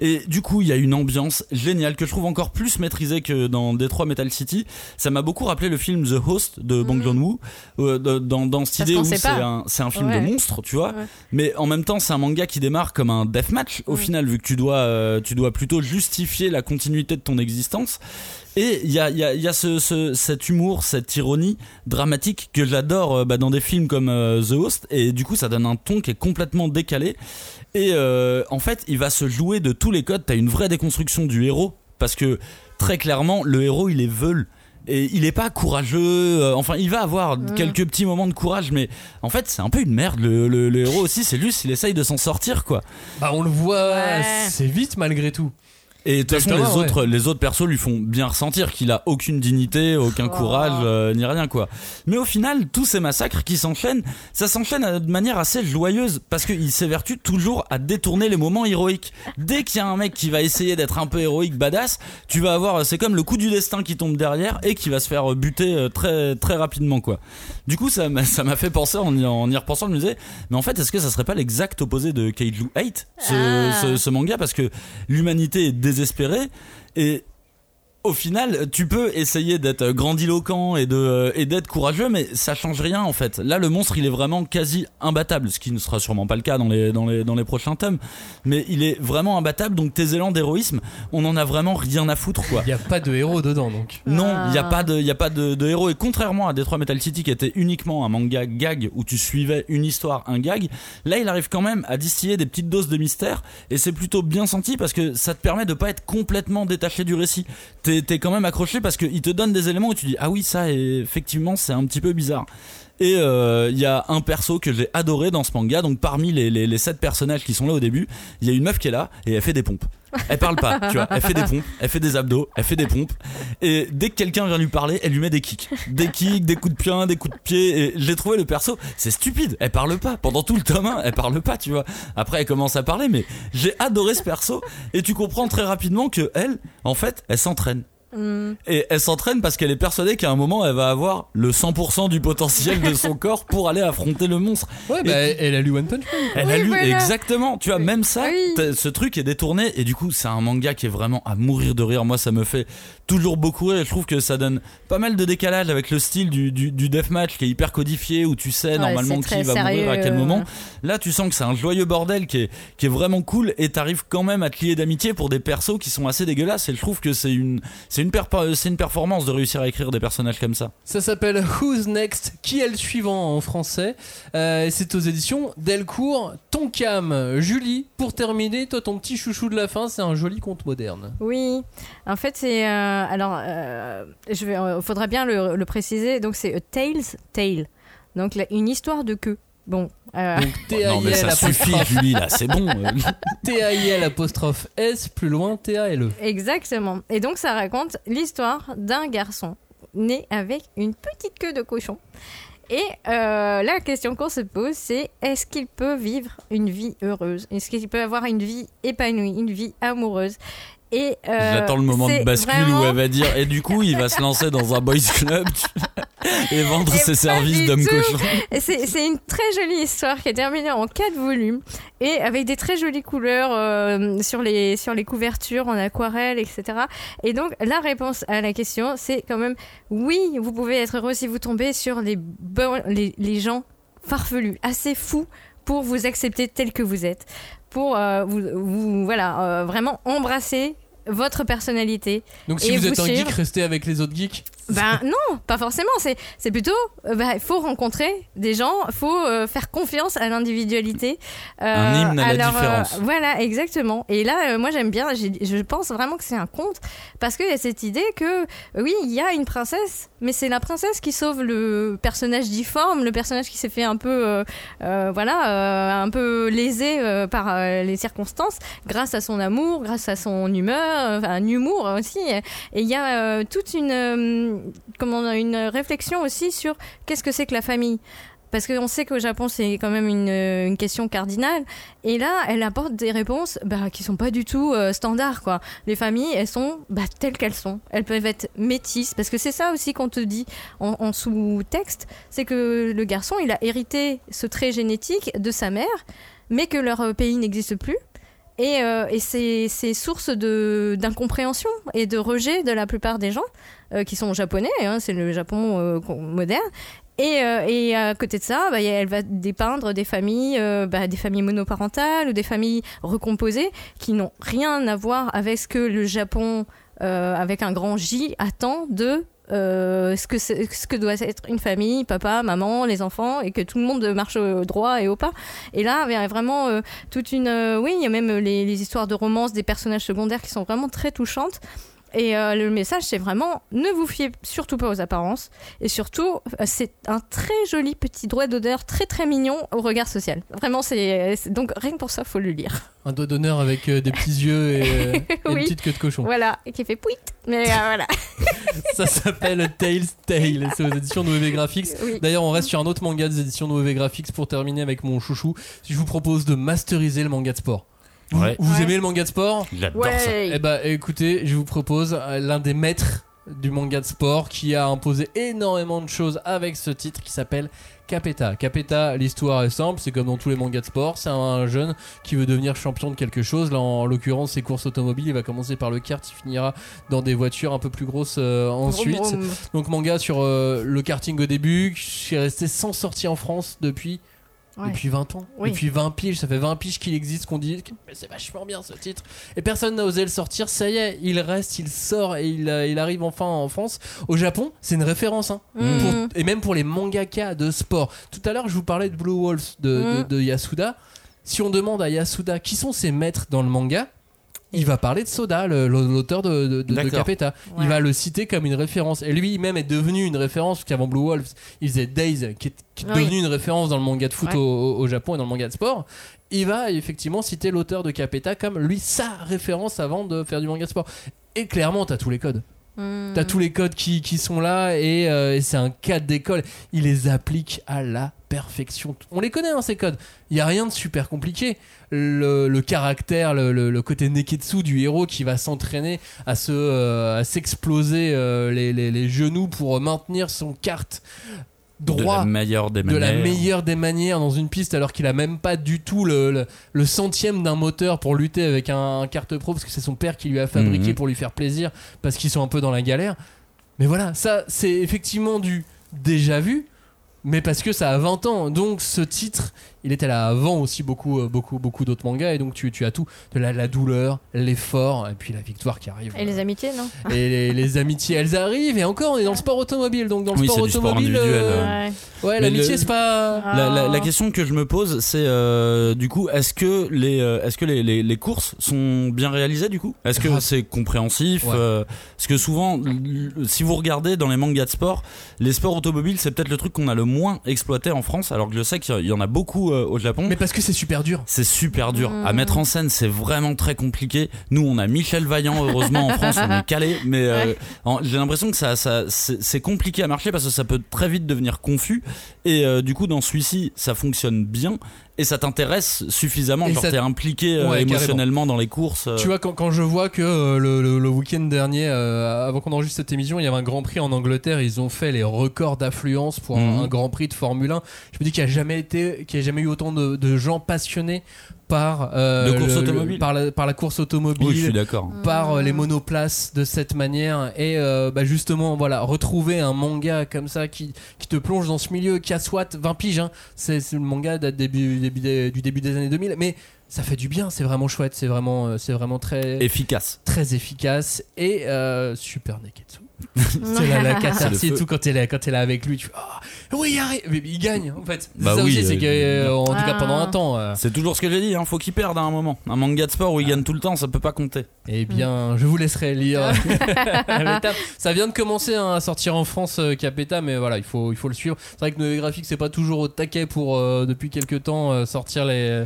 Et du coup, il y a une ambiance géniale que je trouve encore plus maîtrisée que dans Detroit Metal City. Ça m'a beaucoup rappelé le film The Host de Bong Joon-woo, euh, de- dans, dans cette Parce idée où c'est un, c'est un film Ouais. de monstre, tu vois. Ouais. Mais en même temps, c'est un manga qui démarre comme un deathmatch au final, vu que tu dois, euh, tu dois plutôt justifier la continuité de ton existence. Et il y a, cet humour, cette ironie dramatique que j'adore euh, bah, dans des films comme euh, The Host. Et du coup, ça donne un ton qui est complètement décalé. Et en fait, il va se jouer de tous les codes. T'as une vraie déconstruction du héros. Parce que très clairement, le héros, il est veule. Et il est pas courageux. euh, enfin, il va avoir quelques petits moments de courage, mais en fait, c'est un peu une merde. Le, le- le héros aussi, c'est juste, il essaye de s'en sortir, quoi. Bah on le voit Ouais. assez vite malgré tout. Et de toute façon, les autres, les autres persos lui font bien ressentir qu'il a aucune dignité, aucun Oh. courage, euh, ni rien quoi. Mais au final, tous ces massacres qui s'enchaînent, ça s'enchaîne euh, de manière assez joyeuse parce qu'il s'évertue toujours à détourner les moments héroïques. Dès qu'il y a un mec qui va essayer d'être un peu héroïque, badass, tu vas avoir, c'est comme le coup du destin qui tombe derrière et qui va se faire buter euh, très très rapidement quoi. Du coup, ça m'a ça m'a fait penser en y, en y repensant, je me disais, mais en fait, est-ce que ça serait pas l'exact opposé de Kaiju 8 ce, Ah. ce, ce manga? Parce que l'humanité est désespérée et au final, tu peux essayer d'être grandiloquent et de et d'être courageux, mais ça change rien en fait. Là, le monstre, il est vraiment quasi imbattable, ce qui ne sera sûrement pas le cas dans les dans les dans les prochains tomes. Mais il est vraiment imbattable. Donc tes élans d'héroïsme, on en a vraiment rien à foutre quoi. Il y a pas de héros dedans donc. Non, il y a Ah. pas de, il y a pas de, de héros. Et contrairement à Detroit Metal City, qui était uniquement un manga gag où tu suivais une histoire, un gag, là, il arrive quand même à distiller des petites doses de mystère. Et c'est plutôt bien senti parce que ça te permet de pas être complètement détaché du récit. T'es, quand même accroché parce qu'il te donne des éléments où tu dis ah oui ça, effectivement, c'est un petit peu bizarre. Et euh, il y a un perso que j'ai adoré dans ce manga. Donc parmi les, les, les sept personnages qui sont là au début, il y a une meuf qui est là et elle fait des pompes. Elle parle pas, tu vois. Elle fait des pompes, elle fait des abdos, elle fait des pompes. Et dès que quelqu'un vient lui parler, elle lui met des kicks. Des kicks, des coups de pied, des coups de pied. Et j'ai trouvé le perso, c'est stupide. Elle parle pas. Pendant tout le tome 1, elle parle pas, tu vois. Après, elle commence à parler, mais j'ai adoré ce perso. Et tu comprends très rapidement que elle, en fait, elle s'entraîne. Hmm. Et elle s'entraîne parce qu'elle est persuadée qu'à un moment elle va avoir le 100% du potentiel de son corps pour aller affronter le monstre. Ouais, Et bah, elle a lu One Punch Man. Elle Oui, a lu voilà. exactement, tu vois, même ça, Oui. ce truc est détourné et du coup c'est un manga qui est vraiment à mourir de rire. Moi ça me fait toujours beaucoup rire et je trouve que ça donne pas mal de décalage avec le style du, du, du deathmatch qui est hyper codifié où tu sais Ouais, normalement qui va mourir à sérieux, quel moment. ouais. Là tu sens que c'est un joyeux bordel qui est, qui est vraiment cool et t'arrives quand même à te lier d'amitié pour des persos qui sont assez dégueulasses et je trouve que c'est une, c'est une, perpa- c'est une performance de réussir à écrire des personnages comme ça. Ça s'appelle Who's Next? Qui est le suivant en français? Euh, et C'est aux éditions Delcourt. Tonkam, Julie, pour terminer, toi ton petit chouchou de la fin, c'est un joli conte moderne. Oui, en fait, c'est. euh, alors, euh, je vais, euh, faudra bien le, le préciser. Donc, c'est A Tale's Tale. Donc, la- une histoire de queue. Bon. euh, Donc non mais ça T-A-I-L suffit Julie là, c'est bon. T-A-I-L apostrophe S, plus loin T-A-L-E. exactement. Et donc, ça raconte l'histoire d'un garçon né avec une petite queue de cochon. Et euh, la question qu'on se pose, c'est est-ce qu'il peut vivre une vie heureuse? Est-ce qu'il peut avoir une vie épanouie, une vie amoureuse? Et euh, J'attends le moment de bascule vraiment- où elle va dire et du coup il va se lancer dans un boys club et vendre Et ses services d'homme cochon. C'est une très jolie histoire qui est terminée en quatre volumes et avec des très jolies couleurs euh, sur, les, sur les couvertures en aquarelle, etc. Et donc la réponse à la question, c'est quand même oui, vous pouvez être heureux si vous tombez sur les, les gens farfelus, assez fous pour vous accepter tel que vous êtes, pour euh, vous, vous voilà, euh, vraiment embrasser votre personnalité. Donc si Et vous, vous êtes un suivre. geek, restez avec les autres geeks. Ben non, pas forcément. C'est c'est plutôt, euh, bah, il faut rencontrer des gens, il faut euh, faire confiance à l'individualité. euh, Un hymne à la leur, différence. voilà, exactement. Et là, euh, moi j'aime bien. Je pense vraiment que c'est un conte parce qu'il y a cette idée que euh, oui, il y a une princesse, mais c'est la princesse qui sauve le personnage difforme, le personnage qui s'est fait un peu, euh, euh, voilà, euh, un peu lésé euh, par euh, les circonstances, grâce à son amour, grâce à son humeur, euh, un humour aussi. Et il y a euh, toute une, euh, comment, une réflexion aussi sur qu'est-ce que c'est que la famille. Parce qu'on sait qu'au Japon, c'est quand même une, question cardinale. Et là, elle apporte des réponses bah, qui sont pas du tout euh, standards. Quoi. Les familles, elles sont bah, telles qu'elles sont. Elles peuvent être métisses. Parce que c'est ça aussi qu'on te dit en, sous-texte. C'est que le garçon, il a hérité ce trait génétique de sa mère, mais que leur pays n'existe plus. Et, euh, et c'est source d'incompréhension et de rejet de la plupart des gens euh, qui sont japonais, hein, c'est le Japon euh, moderne. Et, euh, et à côté de ça, bah, elle va dépeindre des familles, euh, bah, des familles monoparentales ou des familles recomposées qui n'ont rien à voir avec ce que le Japon, euh, avec un grand J, attend de euh, ce, que ce que doit être une famille, papa, maman, les enfants, et que tout le monde marche au droit et au pas. Et là, il y a vraiment euh, toute une... euh, oui, il y a même les histoires de romance des personnages secondaires qui sont vraiment très touchantes. Et euh, le message, c'est vraiment ne vous fiez surtout pas aux apparences. Et surtout, euh, c'est un très joli petit doigt d'odeur très très mignon au regard social. Vraiment, c'est donc rien que pour ça, faut le lire. Un doigt d'honneur avec euh, des petits yeux et, euh, et une petite queue de cochon. Voilà, et qui fait pouit. Mais voilà. Ça s'appelle Tales Tale. C'est aux éditions de WV Graphics. Oui. D'ailleurs, on reste sur un autre manga des éditions de WV Graphics pour terminer avec mon chouchou. Je vous propose de masteriser le manga de sport. Vous, Ouais. vous Ouais. aimez le manga de sport? J'adore ça. Ouais. Eh bah écoutez, je vous propose euh, l'un des maîtres du manga de sport qui a imposé énormément de choses avec ce titre qui s'appelle Capeta. Capeta, l'histoire est simple, c'est comme dans tous les mangas de sport, c'est un jeune qui veut devenir champion de quelque chose. Là en l'occurrence, c'est courses automobiles, il va commencer par le kart, il finira dans des voitures un peu plus grosses euh, ensuite. Donc manga sur euh, le karting au début, qui est resté sans sortie en France depuis Ouais. depuis 20 ans. Oui. Depuis 20 piges, ça fait 20 piges qu'il existe, qu'on dit mais c'est vachement bien ce titre. Et personne n'a osé le sortir, ça y est, il reste, il sort et il, euh, il arrive enfin en France. Au Japon, c'est une référence. Hein. Mm. Pour- et même pour les mangaka de sport. Tout à l'heure, je vous parlais de Blue de, de- Mm. de Yasuda. Si on demande à Yasuda qui sont ses maîtres dans le manga, il va parler de Soda, l'auteur de, de, de- de D'accord. Capeta. Ouais. Il va le citer comme une référence. Et lui-même est devenu une référence, parce qu'avant Blue Wolves, il faisait Days, qui est, qui est Oui. devenu une référence dans le manga de foot Ouais. au, au- au Japon et dans le manga de sport. Il va effectivement citer l'auteur de Capeta comme lui sa référence avant de faire du manga de sport. Et clairement, t'as tous les codes. Mm. T'as tous les codes qui, sont là et, euh, c'est un cadre d'école. Il les applique à la perfection. On les connaît, hein, ces codes. Il n'y a rien de super compliqué. Le, caractère, le, le- côté neketsu du héros qui va s'entraîner à euh, s'exploser euh, les, genoux pour maintenir son De droit la meilleure des de la manières. meilleure des manières dans une piste alors qu'il a même pas du tout le, le, le centième d'un moteur pour lutter avec un, un carte pro parce que c'est son père qui lui a fabriqué Mhm. pour lui faire plaisir parce qu'ils sont un peu dans la galère. Mais voilà, ça c'est effectivement du déjà vu, mais parce que ça a 20 ans. Donc ce titre, il était là avant aussi beaucoup, euh, beaucoup, beaucoup d'autres mangas et donc tu, tu as tout de la, la douleur, l'effort et puis la victoire qui arrive. Et les amitiés, non Et les, les amitiés, elles arrivent et encore on est dans le sport automobile donc dans le Oui, sport c'est du sport automobile. individuel, euh, ouais. L'amitié le- c'est pas. La, la- la Ah. question que je me pose, c'est euh, du coup, est-ce que les, euh, est-ce que les, les, les courses sont bien réalisées du coup? Est-ce que Grave. c'est compréhensif Ouais. euh, Parce que souvent, si vous regardez dans les mangas de sport, les sports automobiles, c'est peut-être le truc qu'on a le moins exploité en France, alors que je sais qu'il y en a beaucoup euh, au Japon. Mais parce que c'est super dur. C'est super dur à mettre en scène, c'est vraiment très compliqué. Nous, on a Michel Vaillant, heureusement en France, on est calé, mais euh, j'ai l'impression que ça, c'est compliqué à marcher parce que ça peut très vite devenir confus. Et euh, du coup, dans celui-ci, ça fonctionne bien et ça t'intéresse suffisamment. Genre, ça- t'es impliqué euh, Ouais, émotionnellement dans les courses. euh. Tu vois, quand, quand je vois que euh, le, le- le week-end dernier, euh, avant qu'on enregistre cette émission, il y avait un Grand Prix en Angleterre, ils ont fait les records d'affluence pour un, Mhm. un Grand Prix de Formule 1. Je me dis qu'il n'y a jamais été, qu'il y a jamais eu autant de, de gens passionnés par euh, De course le- le- automobile. par, la, par la course automobile. oui, je suis d'accord. par euh, les Mm. monoplaces de cette manière et euh, bah, justement voilà retrouver un manga comme ça qui, qui te plonge dans ce milieu qui a soit 20 piges hein. c'est c'est le manga date début, début des- du début des années 2000 mais ça fait du bien c'est vraiment chouette c'est vraiment euh, c'est vraiment très Efficace. très efficace et euh, super neketsu c'est la, la catharsis et tout quand t'es là quand t'es là avec lui tu fais ah, oui il arrive mais il gagne en fait c'est Bah ça oui, aussi c'est euh, que euh, en tout cas Ah. pendant un temps euh, C'est toujours ce que j'ai dit, hein, faut qu'il perde à un moment. Un manga de sport où il Ah. gagne tout le temps, ça peut pas compter. Eh bien, je vous laisserai lire. ça vient de commencer hein, à sortir en France, euh, Capeta, mais voilà, il faut, il faut le suivre. C'est vrai que nos graphiques, c'est pas toujours au taquet pour, euh, depuis quelques temps, euh, sortir les,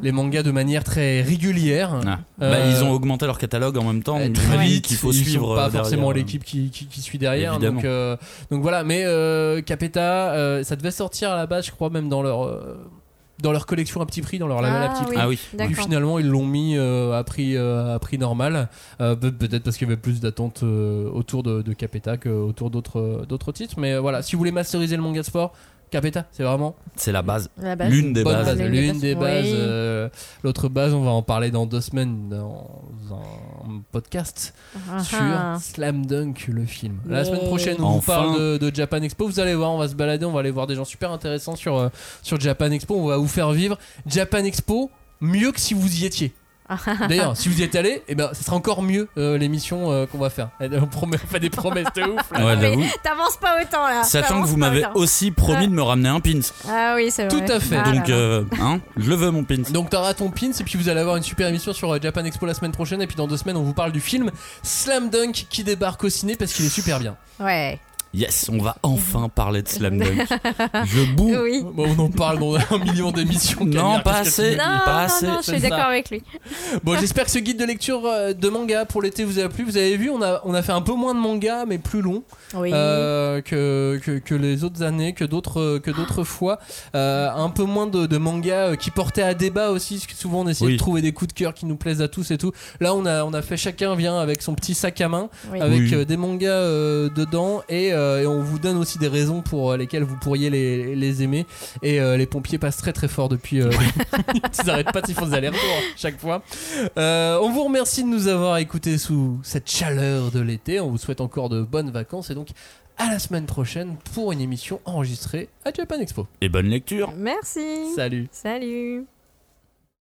les mangas de manière très régulière. Ah. Euh, Bah, ils ont augmenté leur catalogue en même temps. euh, donc très vite, qu'il faut ils suivre pas forcément l'équipe qui, qui, qui suit derrière. Donc, euh, donc voilà, mais euh, Capeta, euh, ça devait sortir à la base, je crois, même dans leur, euh, dans leur collection à petit prix, dans leur label à Ah petit prix. oui. Ah oui. Puis finalement ils l'ont mis euh, à prix euh, à prix normal Euh, pe- peut-être parce qu'il y avait plus d'attentes euh, autour de, de Capeta qu'autour d'autres d'autres titres mais euh, voilà si vous voulez masteriser le manga sport Capeta c'est vraiment C'est la base. La base. L'une des bases. base. L'une des l'une bases. des bases Oui. euh, l'autre base on va en parler dans deux semaines dans un podcast Ah, sur ah. Slam Dunk le film la semaine prochaine on vous parle de, de Japan Expo vous allez voir on va se balader on va aller voir des gens super intéressants sur, euh, sur Japan Expo on va vous faire vivre Japan Expo mieux que si vous y étiez D'ailleurs, si vous y êtes allé, eh ben, ça sera encore mieux euh, l'émission euh, qu'on va faire. On, promet, on fait des promesses de ouf. là. Ouais. T'avances pas autant là. Sachant que vous m'avez aussi promis de me ramener un pins. Ah oui, c'est vrai. Tout à fait. Ah Donc, euh, hein, je le veux mon pins. Donc t'auras ton pins et puis vous allez avoir une super émission sur euh, Japan Expo la semaine prochaine et puis dans deux semaines on vous parle du film Slam Dunk qui débarque au ciné parce qu'il est super bien. Ouais. Yes, on va enfin parler de Slam Dunk. Je boue. Oui. Bon, on en parle dans un million d'émissions. Non, pas assez. Non, pas non, assez, non, je suis d'accord avec lui. Bon, j'espère que ce guide de lecture euh, de manga pour l'été vous a plu. Vous avez vu, on a, on a fait un peu moins de manga, mais plus long Oui. euh, que, que, que les autres années, que d'autres que d'autres fois. Euh, un peu moins de, de manga euh, qui portaient à débat aussi, parce que souvent on essayait Oui. de trouver des coups de cœur qui nous plaisent à tous et tout. Là, on a, on a fait chacun vient avec son petit sac à main, avec euh, des mangas euh, dedans, et, euh, et on vous donne aussi des raisons pour euh, lesquelles vous pourriez les, les aimer. Et euh, les pompiers passent très très fort depuis. euh, ils n'arrêtent pas, ils font des allers-retours chaque fois. Euh, on vous remercie de nous avoir écoutés sous cette chaleur de l'été. On vous souhaite encore de bonnes vacances et donc à la semaine prochaine pour une émission enregistrée à Japan Expo. Et bonne lecture. Merci. Salut Salut.